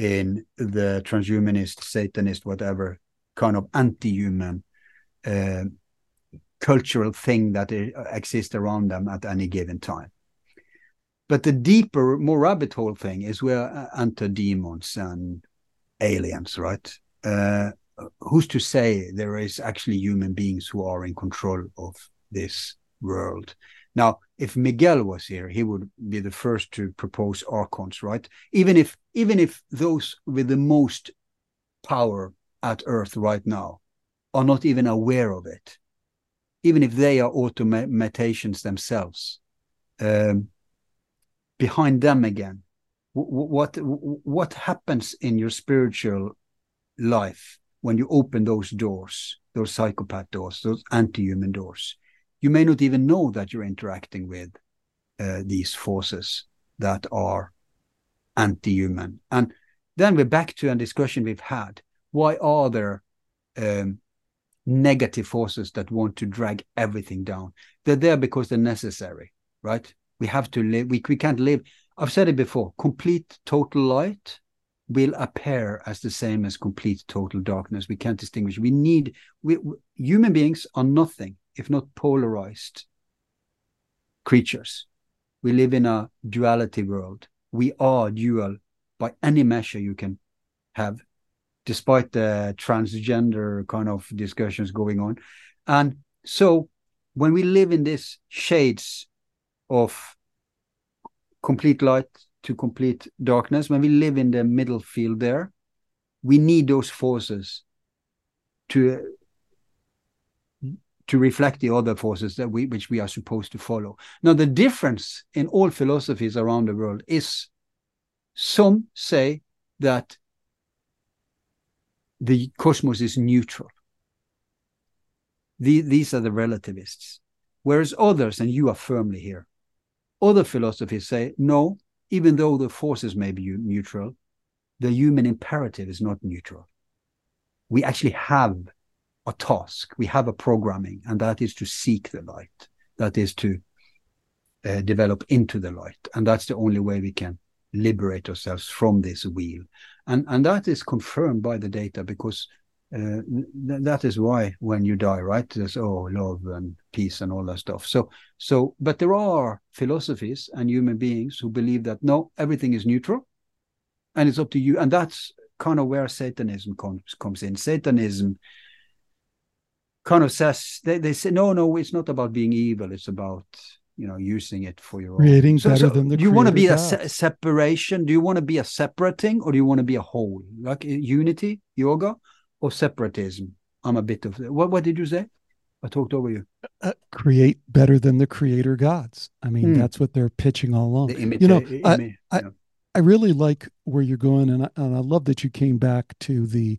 in the transhumanist, Satanist, whatever kind of anti-human uh, cultural thing that exists around them at any given time. But the deeper, more rabbit hole thing is where uh, anti-demons and aliens, right? Uh, who's to say there is actually human beings who are in control of this world? Now, if Miguel was here, he would be the first to propose archons, right? Even if even if those with the most power at Earth right now are not even aware of it, even if they are automations themselves, um, behind them again, what what happens in your spiritual life when you open those doors, those psychopath doors, those anti-human doors? You may not even know that you're interacting with uh, these forces that are anti-human. And then we're back to a discussion we've had. Why are there um, negative forces that want to drag everything down? They're there because they're necessary, right? We have to live. We, we can't live. I've said it before. Complete total light will appear as the same as complete total darkness. We can't distinguish. We need. We, we human beings are nothing if not polarized creatures. We live in a duality world. We are dual by any measure you can have, despite the transgender kind of discussions going on. And so when we live in these shades of complete light, to complete darkness, when we live in the middle field there, we need those forces to to reflect the other forces that we which we are supposed to follow. Now the difference in all philosophies around the world is some say that the cosmos is neutral. The, these are the relativists. Whereas others, and you are firmly here, other philosophies say, no, even though the forces may be neutral, the human imperative is not neutral. We actually have a task, we have a programming, and that is to seek the light, that is to uh, develop into the light. And that's the only way we can liberate ourselves from this wheel. And, and that is confirmed by the data because uh, th- that is why when you die, right, there's oh love and peace and all that stuff. So so, but there are philosophies and human beings who believe that no, everything is neutral, and it's up to you. And that's kind of where Satanism comes comes in. Satanism kind of says they, they say no, no, it's not about being evil. It's about you know using it for your
creating
own. So,
better
so
than the
do you want to be a se- separation do you want to be a separate thing or do you want to be a whole like uh, unity yoga or separatism i'm a bit of what what did you say i talked over you
uh, create better than the creator gods i mean
Hmm.
that's what they're pitching all along you know I,
imi-
I,
yeah.
I really like where you're going and I, and I love that you came back to the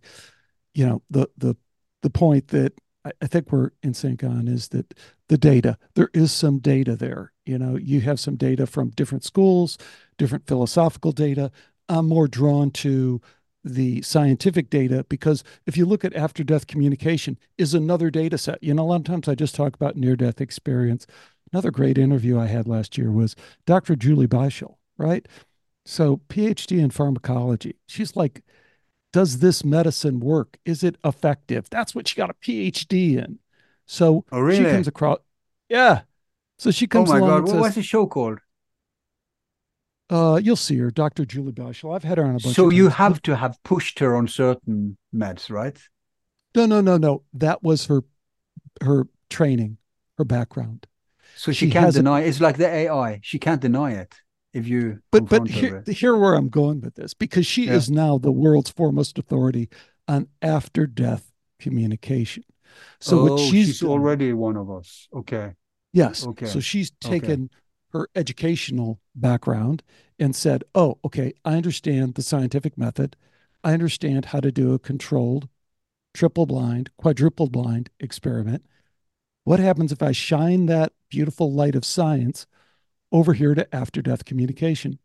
you know the the the point that I, I think we're in sync on is that the data there is some data there you know you have some data from different schools different philosophical data. I'm more drawn to the scientific data because if you look at after death communication is another data set. You know a lot of times i just talk about near death experience. Another great interview i had last year was dr julie Beischel, right? So phd in pharmacology she's like does this medicine work? Is it effective? That's what she got a phd in. So
Oh,
she comes across yeah. So she comes.
oh
my
god. what was the show called?
Uh, you'll see her dr julie Beischel. i've had her on a bunch
so you have to have pushed her on certain meds right?
No no no no. That was her her training her background.
So she,
She
can't
a-
deny it's like the ai she can't deny it if you
but but
her
here, here where i'm going with this because she
Yeah.
is now the world's foremost authority on after death communication so
oh,
what she's, done-
already one of us okay
Yes.
Okay.
So she's
Okay.
taken her educational background and said, oh, okay, I understand the scientific method. I understand how to do a controlled, triple blind, quadruple blind experiment. What happens if I shine that beautiful light of science over here to after death communication?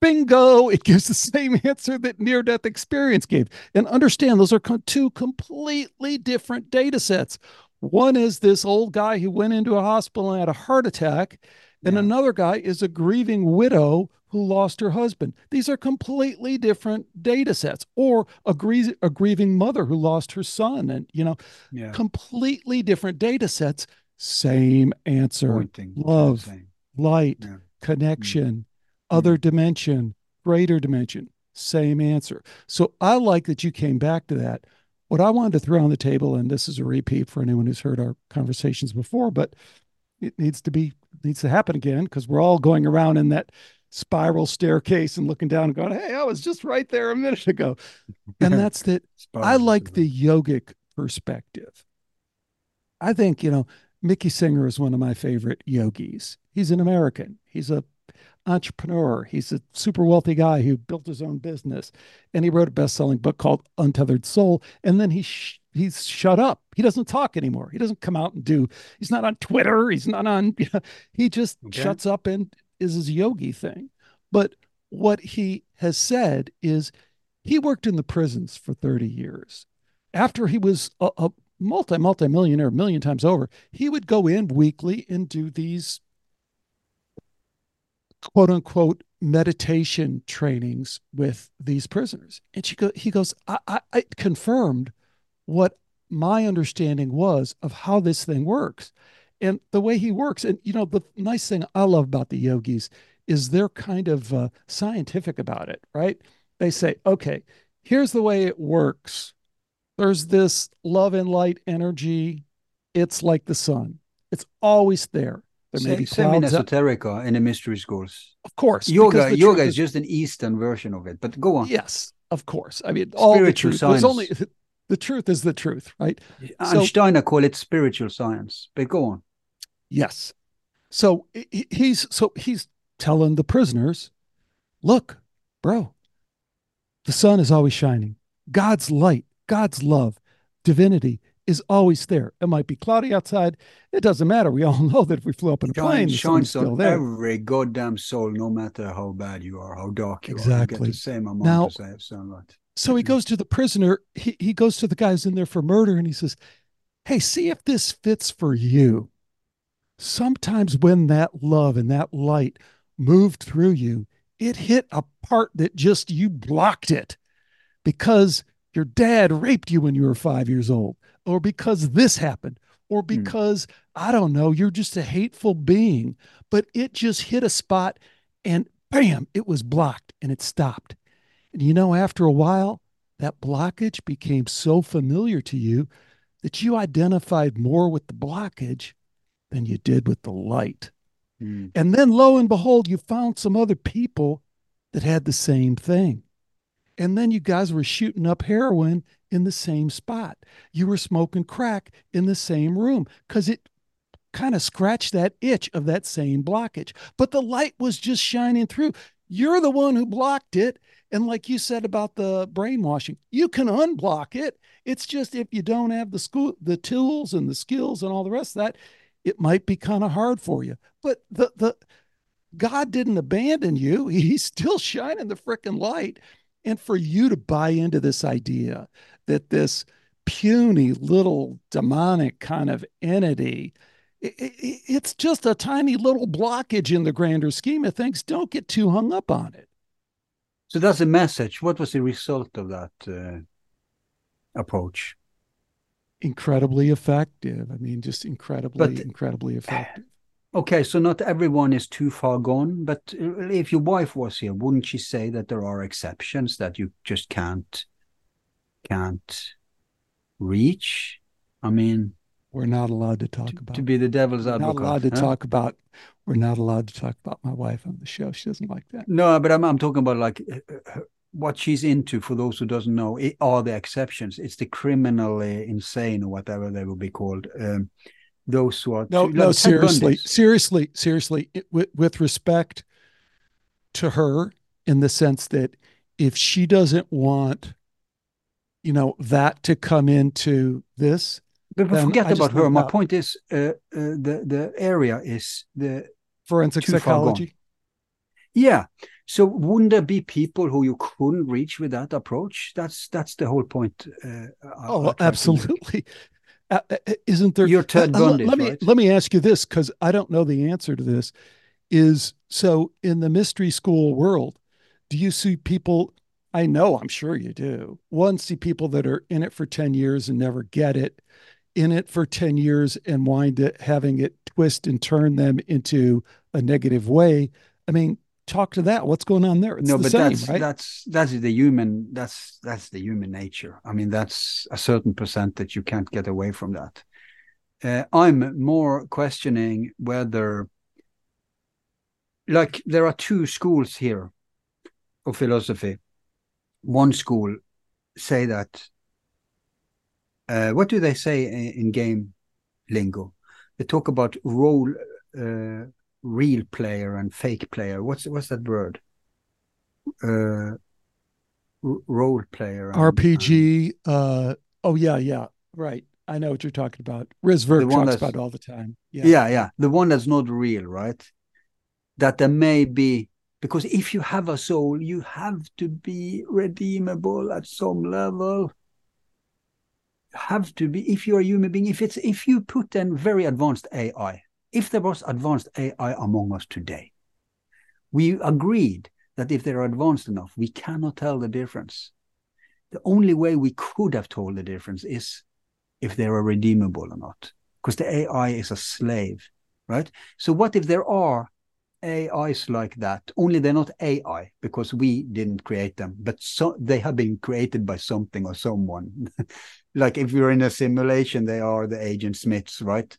Bingo! It gives the same answer that near death experience gave. And understand those are two completely different data sets. One is this old guy who went into a hospital and had a heart attack, and
Yeah.
another guy is a grieving widow who lost her husband. These are completely different data sets, or a, grie- a grieving mother who lost her son, and you know,
yeah
completely different data sets. Same answer:
pointing
love,
same.
Light,
Yeah.
connection, mm-hmm. other mm-hmm. dimension, greater dimension. Same answer. So I like that you came back to that. What I wanted to throw on the table, and this is a repeat for anyone who's heard our conversations before, but it needs to be needs to happen again because we're all going around in that spiral staircase and looking down and going, "Hey, I was just right there a minute ago," and that's that. I like the yogic perspective. I think, you know, Mickey Singer is one of my favorite yogis. He's an American. He's a entrepreneur. He's a super wealthy guy who built his own business and he wrote a best-selling book called Untethered Soul and then he sh- he's shut up. He doesn't talk anymore. He doesn't come out and do he's not on Twitter, he's not on he just
Okay.
shuts up and is his yogi thing. But what he has said is he worked in the prisons for 30 years. After he was a, a multi multi millionaire, million times over, he would go in weekly and do these quote unquote meditation trainings with these prisoners. And she go, he goes, I, I, I confirmed what my understanding was of how this thing works and the way he works. And, you know, the nice thing I love about the yogis is they're kind of uh, scientific about it, right? They say, okay, here's the way it works. There's this love and light energy. It's like the sun, it's always there. There may be
Same in
up-
esoterica in the mystery schools.
Of course.
Yoga, yoga
truth
is just an Eastern version of it. But go on.
Yes, of course. I mean, all the
Spiritual
truth. There's only the truth is the truth, right?
And
So-
call it spiritual science. But go on.
Yes. So he- he- he's so he's telling the prisoners, look, bro, the sun is always shining. God's light, God's love, divinity is always there. It might be cloudy outside. It doesn't matter. We all know that if we flew up in a plane, the
shines
still
on
there.
every goddamn soul, no matter how bad you are, how dark you are.
Exactly.
get the same amount
Now-
of sa- sunlight.
So he goes to the prisoner. He, he goes to the guys in there for murder and he says, Hey, see if this fits for you. Sometimes when that love and that light moved through you, it hit a part that just you blocked it because your dad raped you when you were five years old, or because this happened, or because I don't know, you're just a hateful being. But it just hit a spot and bam, it was blocked and it stopped. And you know, after a while, that blockage became so familiar to you that you identified more with the blockage than you did with the light.
Mm.
And then lo and behold, you found some other people that had the same thing. And then you guys were shooting up heroin in the same spot. You were smoking crack in the same room because it kind of scratched that itch of that same blockage. But the light was just shining through. You're the one who blocked it. And like you said about the brainwashing, you can unblock it. It's just if you don't have the school, the tools and the skills and all the rest of that, it might be kind of hard for you. But the the God didn't abandon you. He's still shining the freaking light. And for you to buy into this idea that this puny little demonic kind of entity, it's just a tiny little blockage in the grander scheme of things. Don't get too hung up on it.
So that's the message. What was the result of that uh, approach?
Incredibly effective. I mean, just incredibly,
But-
incredibly effective.
Okay, so not everyone is too far gone, but uh, if your wife was here, wouldn't she say that there are exceptions that you just can't can't reach? I mean,
We're not allowed to talk
to,
about
to be the devil's
We're not allowed to
huh?
talk about. We're not allowed to talk about my wife on the show. She doesn't like that.
No, but I'm I'm talking about like uh, uh, what she's into. For those who doesn't know, it are the exceptions. It's the criminally insane or whatever they will be called. Um, those who are
No, no, seriously, seriously, seriously. It, with, with respect to her, in the sense that if she doesn't want, you know, that to come into this,
But, but forget about her. My
out.
point is, uh, uh, the the area is the
forensic
Too far gone.
psychology.
yeah. So wouldn't there be people who you couldn't reach with that approach? That's that's the whole point. Uh,
Oh,
try to make.
absolutely. Uh, uh, isn't there?
You're Ted
Uh, uh,
Bundy,
let me
right?
let me ask you this because I don't know the answer to this. Is so in the mystery school world, do you see people? I know, I'm sure you do. One, see people that are in it for 10 years and never get it, in it for 10 years and wind up having it twist and turn them into a negative way. I mean, talk to that. What's going on there? It's
no,
the
but
same,
that's
right?
that's that's the human that's that's the human nature. I mean, that's a certain percent that You can't get away from that. Uh, I'm more questioning whether, like, there are two schools here of philosophy. One school say that. Uh, what do they say in, in game lingo? They talk about role, uh, real player and fake player. What's what's that word? uh role player and-
RPG. Uh, oh, yeah, yeah. Right. I know what you're talking about. Riz
Virk
talks about all the time.
and- yeah yeah the one that's not real right that there may be because if you have a soul you have to be redeemable at some level You have to be if you're a human being if it's if you put in very advanced ai if there was advanced ai among us today we agreed that if they're advanced enough we cannot tell the difference. The only way we could have told the difference is if they are redeemable or not because the ai is a slave right? So what if there are ais like that? Only they're not ai because we didn't create them but so they have been created by something or someone. Like if you're in a simulation they are the agent smiths right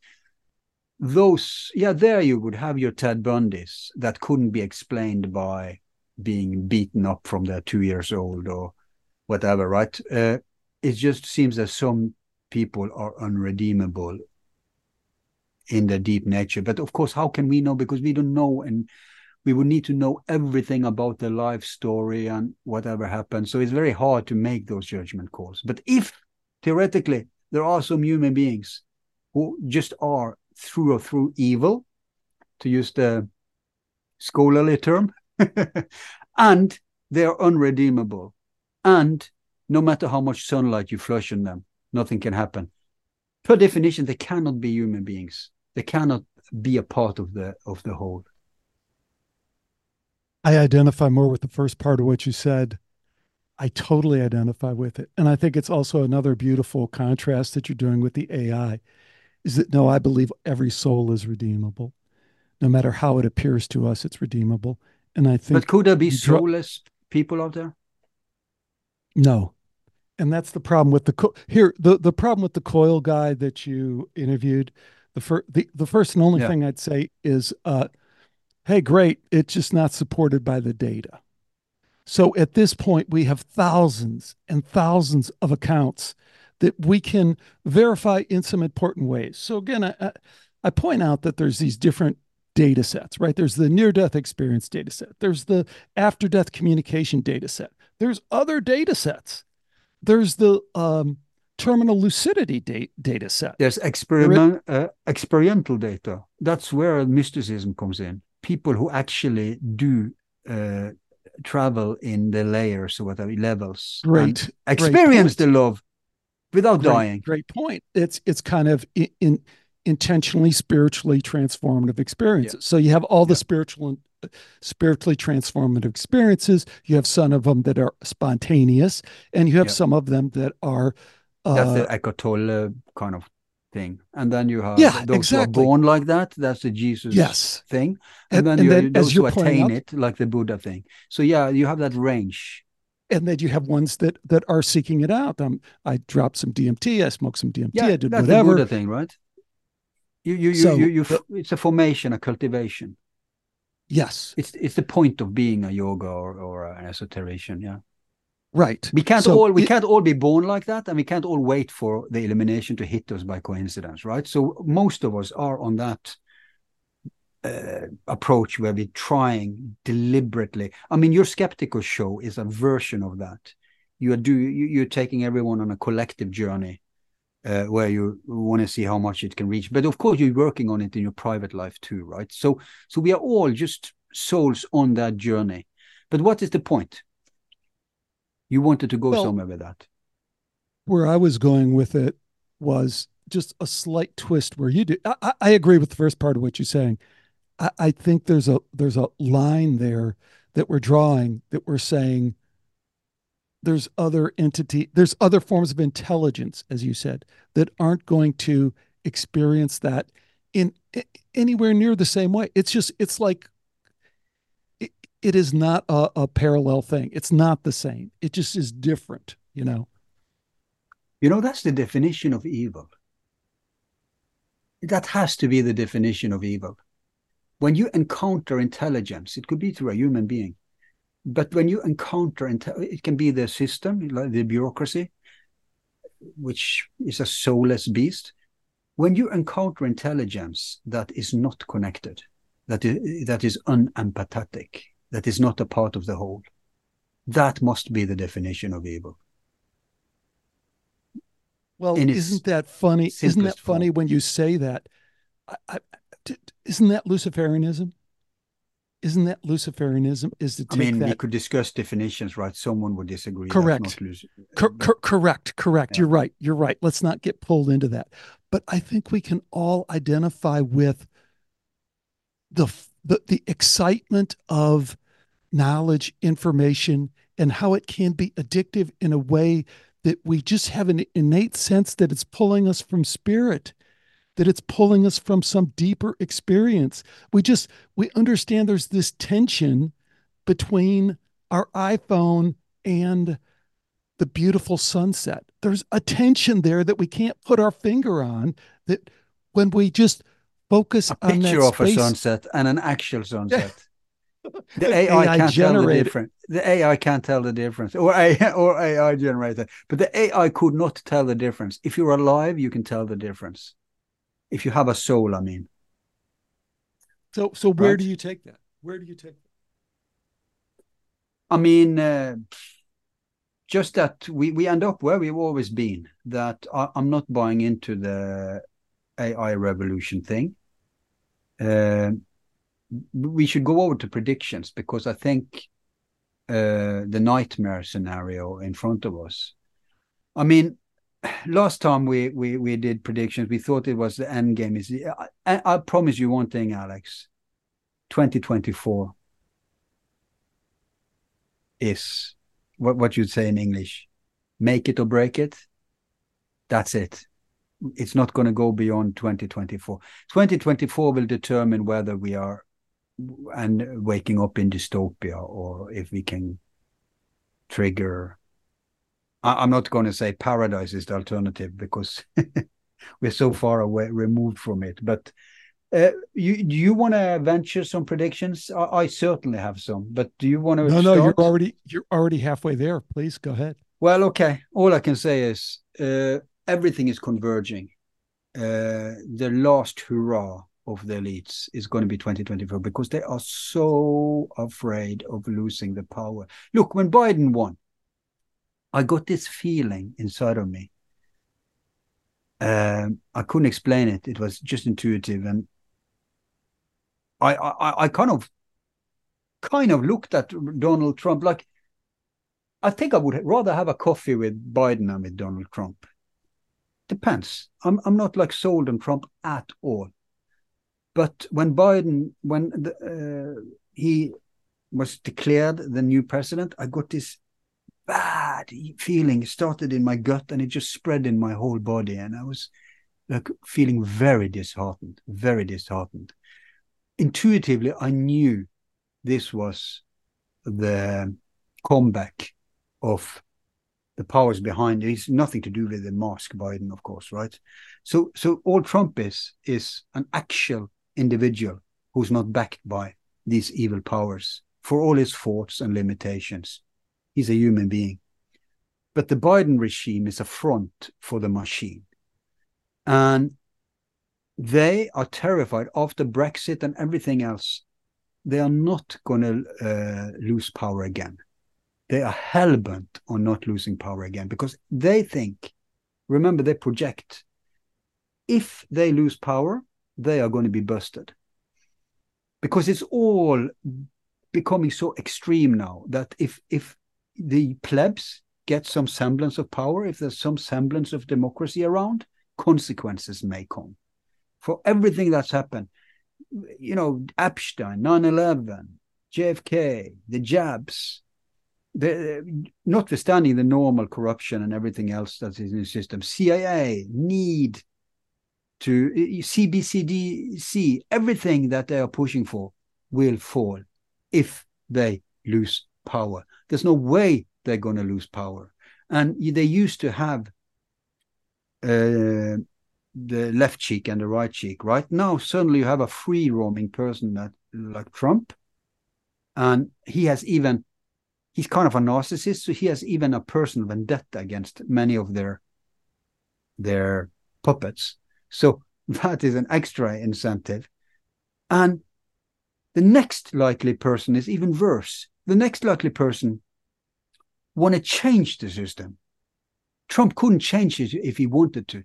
those, yeah, there you would have your Ted Bundys that couldn't be explained by being beaten up from their two years old or whatever, right? Uh, it just seems that some people are unredeemable in their deep nature. But of course, how can we know? Because we don't know, and we would need to know everything about their life story and whatever happened. So it's very hard to make those judgment calls. But if theoretically there are some human beings who just are through or through evil, to use the scholarly term, and they are unredeemable. And no matter how much sunlight you flush on them, nothing can happen. Per definition, they cannot be human beings. They cannot be a part of the of the whole.
I identify more with the first part of what you said. I totally identify with it. And I think it's also another beautiful contrast that you're doing with the AI is that no, I believe every soul is redeemable. No matter how it appears to us, it's redeemable. And I think
But could there be soulless people out there?
No. And that's the problem with the co- here the the problem with the coil guy that you interviewed. The first the, the first and only yeah. thing I'd say is uh hey, great, it's just not supported by the data. So at this point, we have thousands and thousands of accounts that we can verify in some important ways. So again, I, I point out that there's these different data sets, right? There's the near death experience data set, there's the after death communication data set, there's other data sets, there's the um, terminal lucidity da- data set.
There's experiment, uh, experiential data. That's where mysticism comes in. People who actually do uh, travel in the layers or whatever levels.
Right.
Experience the love without
great,
dying.
Great point. It's it's kind of in, in intentionally spiritually transformative experiences. Yeah. So you have all the yeah. spiritual spiritually transformative experiences. You have some of them that are spontaneous, and you have yeah. some of them that are.
Uh, That's the Eckhart kind of thing, and then you have
yeah,
those
exactly.
who are born like that. That's the Jesus
yes.
thing, and, and then, and you, then those who attain out, it, like the Buddha thing. So yeah, you have that range
and then you have ones that that are seeking it out. Um, I dropped some DMT. I smoked some DMT.
Yeah,
I did
that's
whatever.
The Buddha thing, right? You you you, so, you, you, you it's a formation, a cultivation.
Yes,
it's it's the point of being a yoga or, or an esoterician. Yeah,
right.
We can't so all we it, can't all be born like that, and we can't all wait for the illumination to hit us by coincidence, right? So most of us are on that uh, approach where we're trying deliberately. I mean, your skeptical show is a version of that. You are do you, are taking everyone on a collective journey uh, where you want to see how much it can reach. But of course, you're working on it in your private life too, right? So, so we are all just souls on that journey. But what is the point? You wanted to go well, somewhere with that.
Where I was going with it was just a slight twist where you do. I, I agree with the first part of what you're saying. I, think there's a there's a line there that we're drawing that we're saying there's other entity there's other forms of intelligence as you said that aren't going to experience that in, in anywhere near the same way. It's just it's like it, it is not a, a parallel thing. It's not the same. It just is different you know?
You know that's the definition of evil. That has to be the definition of evil when you encounter intelligence, it could be through a human being, but when you encounter it can be the system, like the bureaucracy, which is a soulless beast. When you encounter intelligence that is not connected, that is that is unempathetic, that is not a part of the whole, that must be the definition of evil.
Well, isn't that funny? Isn't that funny form. when you say that? I, I, isn't that Luciferianism? Isn't that Luciferianism? Is to I
mean,
that...
we could discuss definitions, right? Someone would disagree.
Correct. Cor- uh, cor- correct. Correct. Yeah. You're right. You're right. Let's not get pulled into that. But I think we can all identify with the the, the excitement of knowledge, information, and how it can be addictive in a way that we just have an innate sense that it's pulling us from spirit that it's pulling us from some deeper experience. We just we understand there's this tension between our iPhone and the beautiful sunset. There's a tension there that we can't put our finger on that when we just focus
a
on
picture
that
of a sunset and an actual sunset. The AI,
AI
can't tell the difference. The AI can't tell the difference, or AI, or AI generated. But the AI could not tell the difference. If you're alive, you can tell the difference. If you have a soul, I mean.
So, so where
Right.
do you take that? Where do you take that?
I mean, uh, just that we, we end up where we've always been. That I, I'm not buying into the AI revolution thing. Uh, we should go over to predictions because I think uh, the nightmare scenario in front of us. I mean, last time we we we did predictions, we thought it was the end game. Is I, I promise you one thing, Alex. 2024 is what what you'd say in English, make it or break it. That's it. It's not going to go beyond 2024. 2024 will determine whether we are and waking up in dystopia or if we can trigger. I, I'm not going to say paradise is the alternative because we're so far away removed from it. But uh, you do you want to venture some predictions? I, I certainly have some, but do you want to?
No, no, you're already you're already halfway there. Please go ahead.
Well, okay. All I can say is uh, everything is converging. Uh, the last hurrah of the elites is going to be 2024 because they are so afraid of losing the power. Look, when Biden won, I got this feeling inside of me. Um, I couldn't explain it. It was just intuitive, and I, I, I kind of, kind of looked at Donald Trump like I think I would rather have a coffee with Biden than with Donald Trump. Depends. I'm I'm not like sold on Trump at all. But when Biden, when the, uh, he was declared the new president, I got this bad feeling. It started in my gut and it just spread in my whole body, and I was like feeling very disheartened, very disheartened. Intuitively, I knew this was the comeback of the powers behind it. It's nothing to do with the mask Biden, of course, right? So so all Trump is is an actual individual who's not backed by these evil powers for all his faults and limitations. He's a human being. But the Biden regime is a front for the machine. And they are terrified after Brexit and everything else. They are not going to uh, lose power again they are hell bent on not losing power again because they think, remember, they project, if they lose power, they are going to be busted. Because it's all becoming so extreme now that if if the plebs get some semblance of power, if there's some semblance of democracy around, consequences may come. For everything that's happened, you know, Epstein, 9 11, JFK, the jabs, the, notwithstanding the normal corruption and everything else that's in the system, CIA need to CBCDC, everything that they are pushing for will fall if they lose power. There's no way they're going to lose power. And they used to have uh, the left cheek and the right cheek. Right now, suddenly you have a free roaming person that like Trump, and he has even he's kind of a narcissist, so he has even a personal vendetta against many of their their puppets. So that is an extra incentive. And the next likely person is even worse. The next likely person want to change the system. Trump couldn't change it if he wanted to.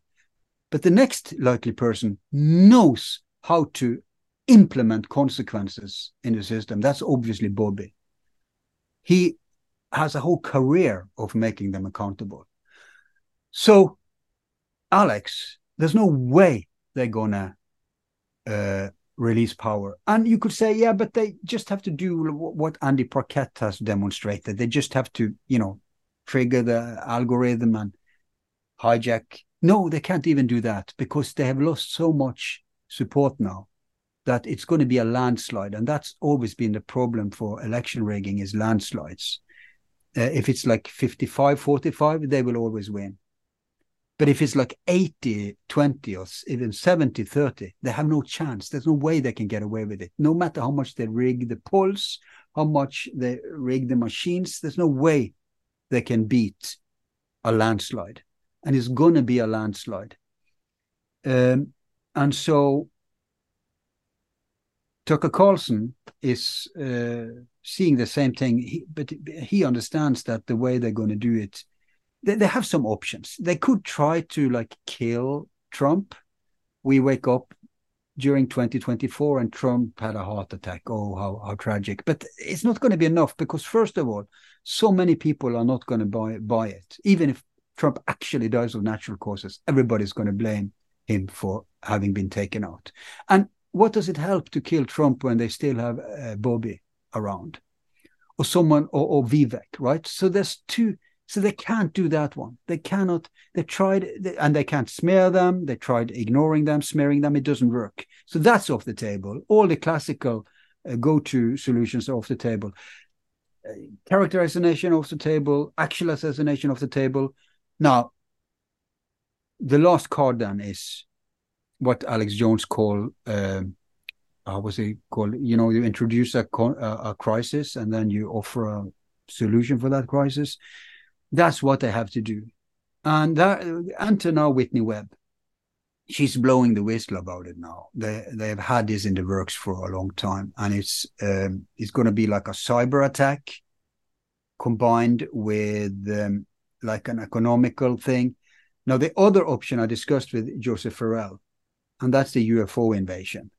But the next likely person knows how to implement consequences in the system. That's obviously Bobby. He has a whole career of making them accountable. So, Alex, there's no way they're gonna uh, release power. And you could say, yeah, but they just have to do what Andy Parkett has demonstrated. They just have to, you know, trigger the algorithm and hijack. No, they can't even do that because they have lost so much support now that it's going to be a landslide. And that's always been the problem for election rigging is landslides. Uh, if it's like 55 45, they will always win. But if it's like 80 20 or even 70 30, they have no chance. There's no way they can get away with it. No matter how much they rig the pulse, how much they rig the machines, there's no way they can beat a landslide. And it's going to be a landslide. Um, and so Tucker Carlson is uh, seeing the same thing, he, but he understands that the way they're going to do it, they, they have some options. They could try to like kill Trump. We wake up during 2024 and Trump had a heart attack. Oh, how, how tragic. But it's not going to be enough because, first of all, so many people are not going to buy, buy it. Even if Trump actually dies of natural causes, everybody's going to blame him for having been taken out. And what does it help to kill Trump when they still have uh, Bobby around or someone or, or Vivek, right? So there's two. So they can't do that one. They cannot. They tried and they can't smear them. They tried ignoring them, smearing them. It doesn't work. So that's off the table. All the classical uh, go-to solutions are off the table. Uh, character assassination off the table. Actual assassination off the table. Now, the last card then is what Alex Jones called um, how was it called? You know, you introduce a, a crisis and then you offer a solution for that crisis. That's what they have to do. And that, enter now Whitney Webb. She's blowing the whistle about it now. They they have had this in the works for a long time, and it's um, it's going to be like a cyber attack combined with um, like an economical thing. Now, the other option I discussed with Joseph Farrell, and that's the UFO invasion.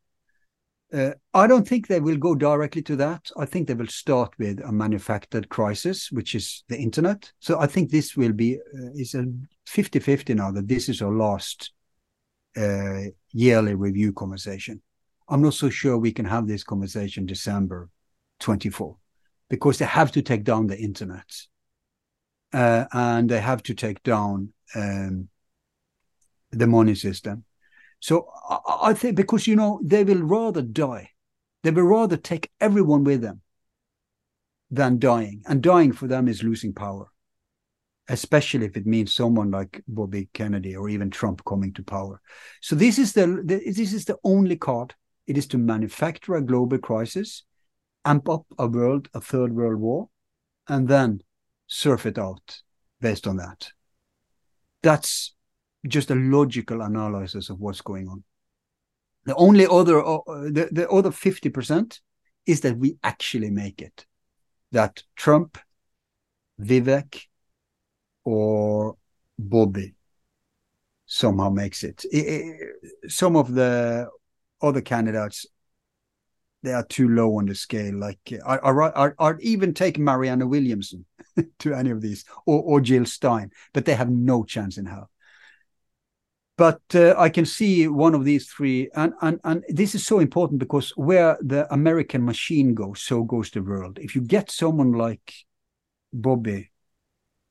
Uh, I don't think they will go directly to that. I think they will start with a manufactured crisis, which is the internet. So I think this will be uh, is a 50-50 now that this is our last uh, yearly review conversation. I'm not so sure we can have this conversation December 24 because they have to take down the internet uh, and they have to take down um, the money system so I, I think because you know they will rather die, they will rather take everyone with them than dying, and dying for them is losing power, especially if it means someone like Bobby Kennedy or even Trump coming to power. So this is the, the this is the only card. It is to manufacture a global crisis, amp up a world, a third world war, and then surf it out based on that. That's just a logical analysis of what's going on. The only other, uh, the, the other 50% is that we actually make it. That Trump, Vivek, or Bobby somehow makes it. it, it some of the other candidates, they are too low on the scale. Like I'd even take Marianne Williamson to any of these, or, or Jill Stein, but they have no chance in hell but uh, I can see one of these three, and, and and this is so important because where the American machine goes, so goes the world. If you get someone like Bobby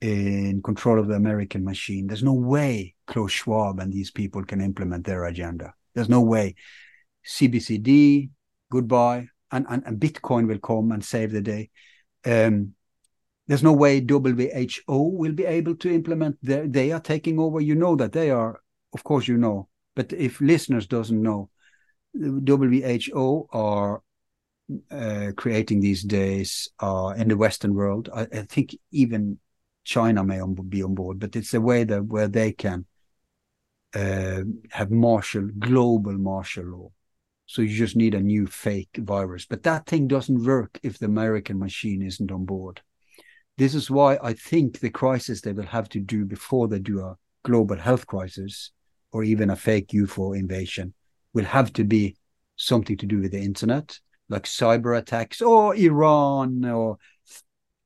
in control of the American machine, there's no way Klaus Schwab and these people can implement their agenda. There's no way. CBDC, goodbye, and, and, and Bitcoin will come and save the day. Um, there's no way WHO will be able to implement. They are taking over. You know that they are of course you know, but if listeners doesn't know, WHO are uh, creating these days uh, in the Western world. I, I, think even China may on, be on board, but it's a way that where they can uh, have martial global martial law. So you just need a new fake virus, but that thing doesn't work if the American machine isn't on board. This is why I think the crisis they will have to do before they do a global health crisis or even a fake UFO invasion will have to be something to do with the internet, like cyber attacks or Iran or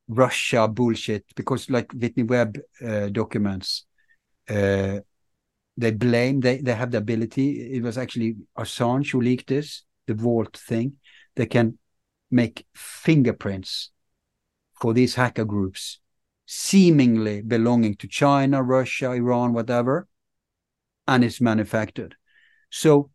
Russia bullshit. Because like Whitney Webb uh, documents, uh, they blame they they have the ability. It was actually Assange who leaked this, the Vault thing. They can make fingerprints for these hacker groups, seemingly belonging to China, Russia, Iran, whatever and it's manufactured. So,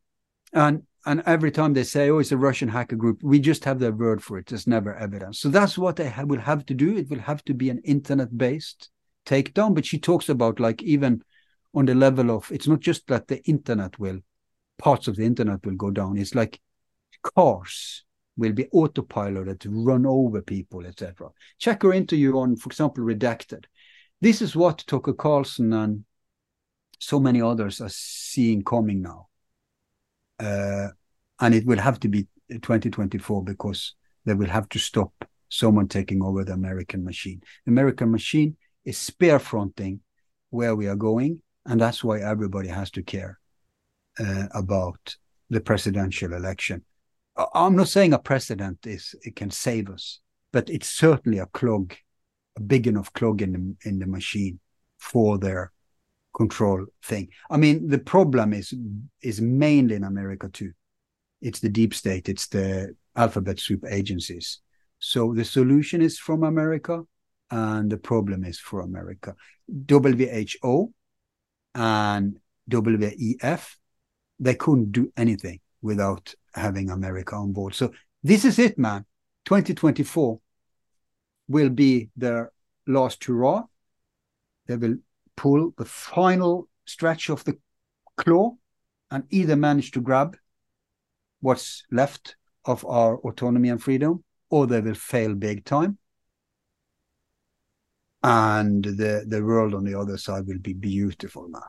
and and every time they say, "Oh, it's a Russian hacker group," we just have their word for it. There's never evidence. So that's what they ha- will have to do. It will have to be an internet-based takedown. But she talks about like even on the level of it's not just that the internet will parts of the internet will go down. It's like cars will be autopiloted to run over people, etc. Check her interview on, for example, Redacted. This is what Tucker Carlson and so many others are seeing coming now. Uh, and it will have to be 2024 because they will have to stop someone taking over the American machine. The American machine is spear fronting where we are going, and that's why everybody has to care uh, about the presidential election. I'm not saying a president is it can save us, but it's certainly a clog, a big enough clog in the in the machine for their control thing. I mean, the problem is is mainly in America too. It's the deep state, it's the alphabet soup agencies. So the solution is from America, and the problem is for America. WHO and WEF, they couldn't do anything without having America on board. So this is it, man. 2024 will be their last hurrah. They will pull the final stretch of the claw and either manage to grab what's left of our autonomy and freedom, or they will fail big time. And the, the world on the other side will be beautiful, man.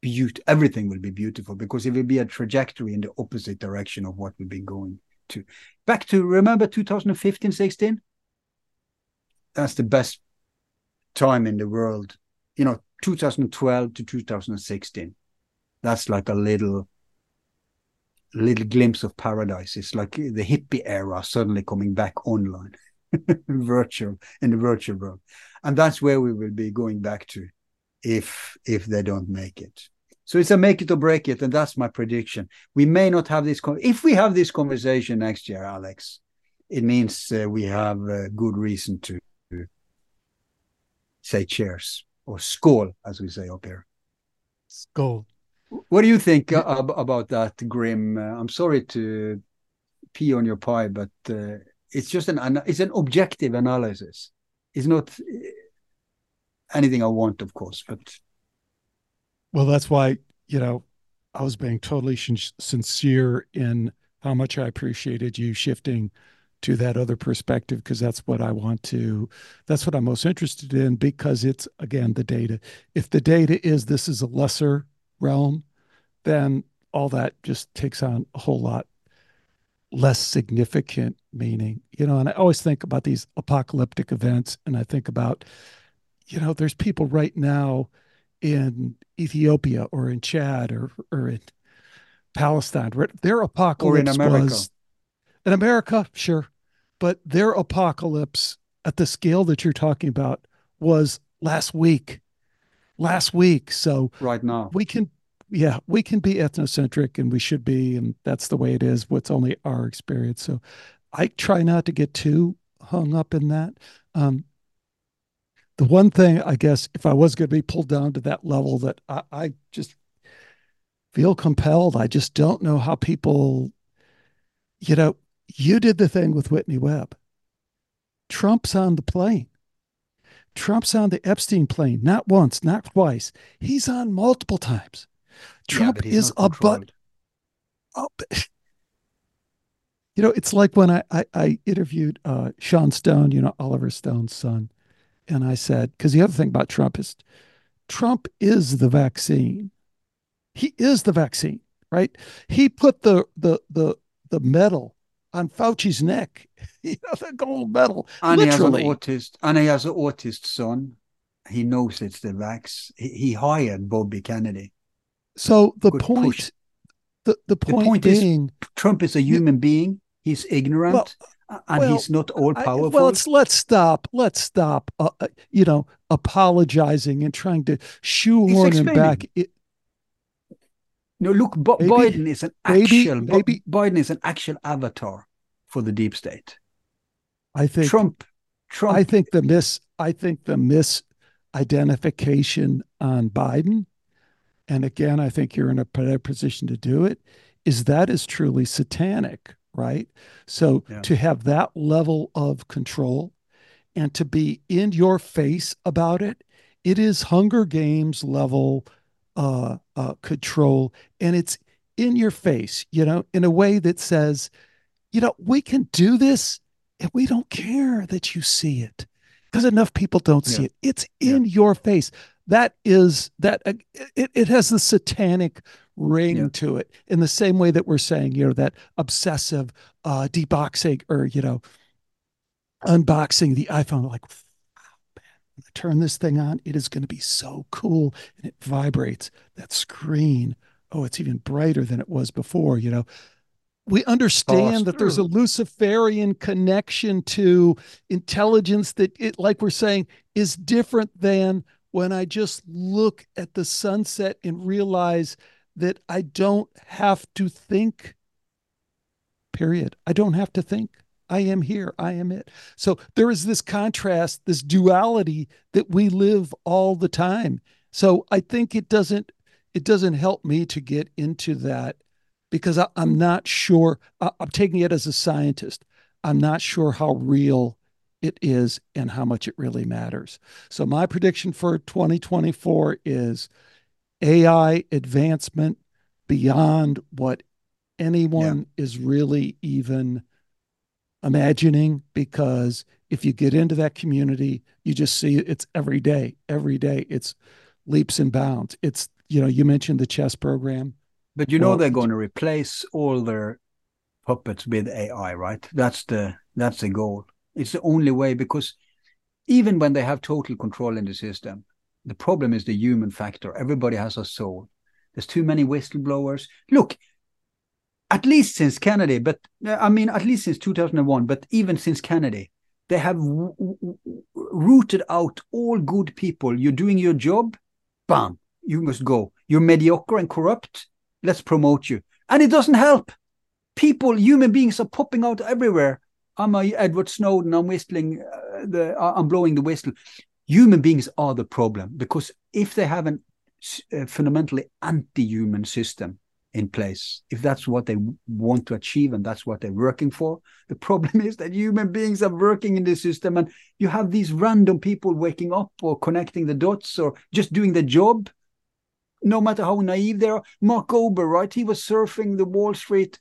Beauty everything will be beautiful because it will be a trajectory in the opposite direction of what we've been going to. Back to remember 2015 16 that's the best time in the world you know 2012 to 2016 that's like a little little glimpse of paradise it's like the hippie era suddenly coming back online virtual in the virtual world and that's where we will be going back to if if they don't make it. So it's a make it or break it, and that's my prediction. We may not have this. con- if we have this conversation next year, Alex, it means uh, we have a good reason to say cheers or skål, as we say up here.
Skål.
What do you think uh, about that, Grim? Uh, I'm sorry to pee on your pie, but uh, it's just an it's an objective analysis. It's not anything I want, of course. But
well, that's why you know I was being totally sincere in how much I appreciated you shifting to that other perspective because that's what I want to that's what I'm most interested in because it's again the data. If the data is this is a lesser realm, then all that just takes on a whole lot less significant meaning. You know, and I always think about these apocalyptic events and I think about you know, there's people right now in Ethiopia or in Chad or or in Palestine. Their apocalypse was in America, sure, but their apocalypse at the scale that you're talking about was last week. Last week. So
right now
we can yeah, we can be ethnocentric and we should be, and that's the way it is. What's only our experience. So I try not to get too hung up in that. Um, the one thing I guess if I was going to be pulled down to that level that I, I just feel compelled, I just don't know how people, you know, you did the thing with Whitney Webb. Trump's on the plane. Trump's on the Epstein plane, not once, not twice. He's on multiple times. Trump yeah, is a but. Oh, you know, it's like when I, I, I interviewed uh, Sean Stone, you know, Oliver Stone's son and I said, because the other thing about Trump is Trump is the vaccine. He is the vaccine, right? He put the the the the medal on Fauci's neck, you know, the gold medal.
And literally. he has an autist, and he has an autist son. He knows it's the vax. He, he hired Bobby Kennedy.
So the Good point, the, the point, the point being,
is, Trump is a human being. He's ignorant. Well, and well, he's not all powerful.
well, let's let's stop. Let's stop. Uh, uh, you know, apologizing and trying to shoehorn him back. It,
no, look, B- maybe, Biden is an actual. Maybe, maybe, Biden is an actual avatar for the deep state.
I think
Trump. Trump.
I think the miss. I think the misidentification on Biden, and again, I think you're in a better position to do it. Is that is truly satanic right? So yeah. to have that level of control and to be in your face about it, it is Hunger Games level uh, uh, control, and it's in your face, you know, in a way that says, you know, we can do this and we don't care that you see it because enough people don't see yeah. it. It's in yeah. your face. That is that uh, it, it has the satanic ring yeah. to it in the same way that we're saying, you know, that obsessive uh deboxing or, you know, unboxing the iPhone, like, I turn this thing on, it is going to be so cool. And it vibrates. That screen, oh, it's even brighter than it was before, you know we oh, understand oh, that there's a Luciferian connection to intelligence that it, like we're saying, is different than when I just look at the sunset and realize that I don't have to think. Period. I don't have to think. I am here. I am it. So there is this contrast, this duality that we live all the time. So I think it doesn't it doesn't help me to get into that because I, am not sure. I, I'm taking it as a scientist. I'm not sure how real it is and how much it really matters. So, my prediction for 2024 is AI advancement beyond what anyone yeah. is really even imagining. Because if you get into that community, you just see it's every day, every day, it's leaps and bounds. It's, you know, you mentioned the chess program.
But you know well, they're going to replace all their puppets with AI, right? That's the that's the goal. It's the only way because even when they have total control in the system, the problem is the human factor. Everybody has a soul. There's too many whistleblowers. Look, at least since Kennedy, but I mean, at least since 2001, but even since Kennedy, they have rooted out all good people. You're doing your job, bam, you must go. You're mediocre and corrupt, let's promote you. And it doesn't help. People, human beings are popping out everywhere. I'm a Edward Snowden. I'm whistling. Uh, the uh, I'm blowing the whistle. Human beings are the problem because if they have a uh, fundamentally anti-human system in place, if that's what they want to achieve and that's what they're working for, the problem is that human beings are working in the system, and you have these random people waking up or connecting the dots or just doing the job no matter how naive they are. Mark Ober, right? He was surfing the Wall Street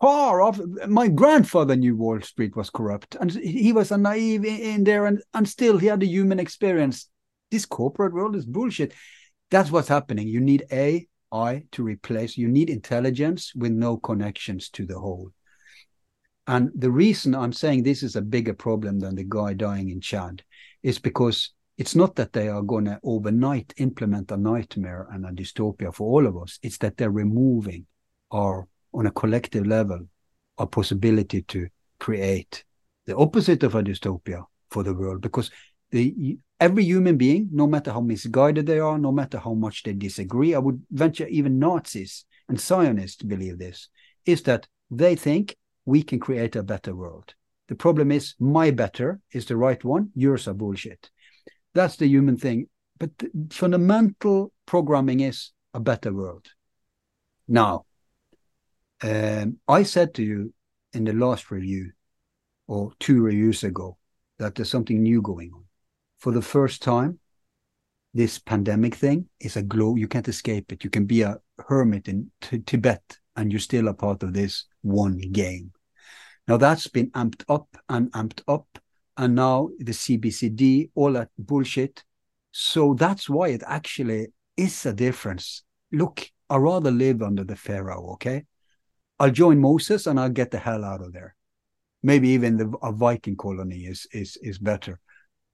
far off. My grandfather knew Wall Street was corrupt, and he was a naive in there, and, and still he had a human experience. This corporate world is bullshit. That's what's happening. You need AI to replace, you need intelligence with no connections to the whole. And the reason I'm saying this is a bigger problem than the guy dying in Chad is because it's not that they are going to overnight implement a nightmare and a dystopia for all of us. It's that they're removing our, on a collective level, our possibility to create the opposite of a dystopia for the world. Because the every human being, no matter how misguided they are, no matter how much they disagree, I would venture even Nazis and Zionists believe this, is that they think we can create a better world. The problem is my better is the right one, yours are bullshit. That's the human thing. But fundamental programming is a better world. Now, um, I said to you in the last review, or two reviews ago, that there's something new going on. For the first time, this pandemic thing is a glow. You can't escape it. You can be a hermit in Tibet and you're still a part of this one game. Now that's been amped up and amped up and now the CBCD, all that bullshit. So that's why it actually is a difference. Look, I'd rather live under the Pharaoh, okay? I'll join Moses and I'll get the hell out of there. Maybe even the, a Viking colony is is is better.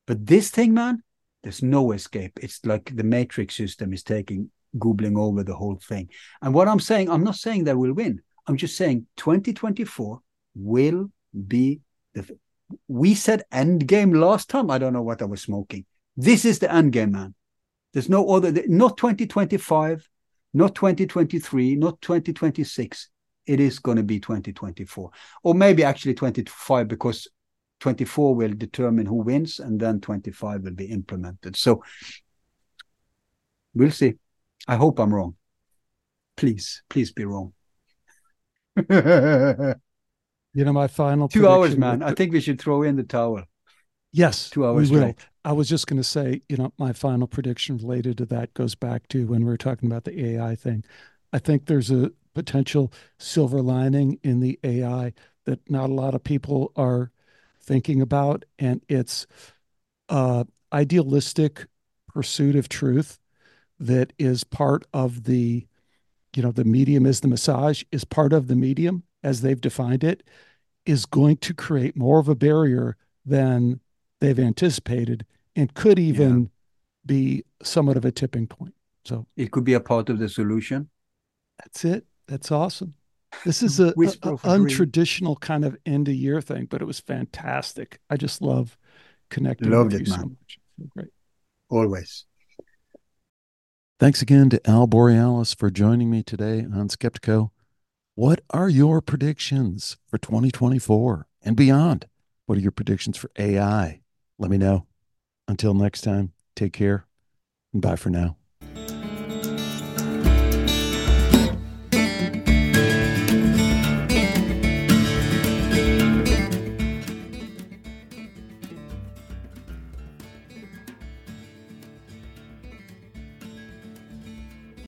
But this thing, man, there's no escape. It's like the matrix system is taking googling over the whole thing. And what I'm saying, I'm not saying that we'll win. I'm just saying 2024 will be the we said end game last time. I don't know what I was smoking. This is the end game, man. There's no other, not 2025, not 2023, not 2026. It is going to be 2024, or maybe actually 25, because 24 will determine who wins, and then 25 will be implemented. So we'll see. I hope I'm wrong. Please, please be wrong.
You know, my final
two hours, man. I think we should throw in the towel.
Yes,
two hours. We will.
I was just going to say, you know, my final prediction related to that goes back to when we were talking about the AI thing. I think there's a potential silver lining in the AI that not a lot of people are thinking about, and it's uh, idealistic pursuit of truth that is part of the, you know, the medium is the massage is part of the medium as they've defined it, is going to create more of a barrier than they've anticipated and could even yeah. be somewhat of a tipping point. So
it could be a part of the solution.
That's it. That's awesome. This is a, a, a untraditional kind of end of year thing, but it was fantastic. I just love connecting Loved with it, you man. so much. Great.
Always.
Thanks again to Al Borealis for joining me today on Skeptiko. What are your predictions for 2024 and beyond? What are your predictions for AI? Let me know. Until next time, take care and bye for now.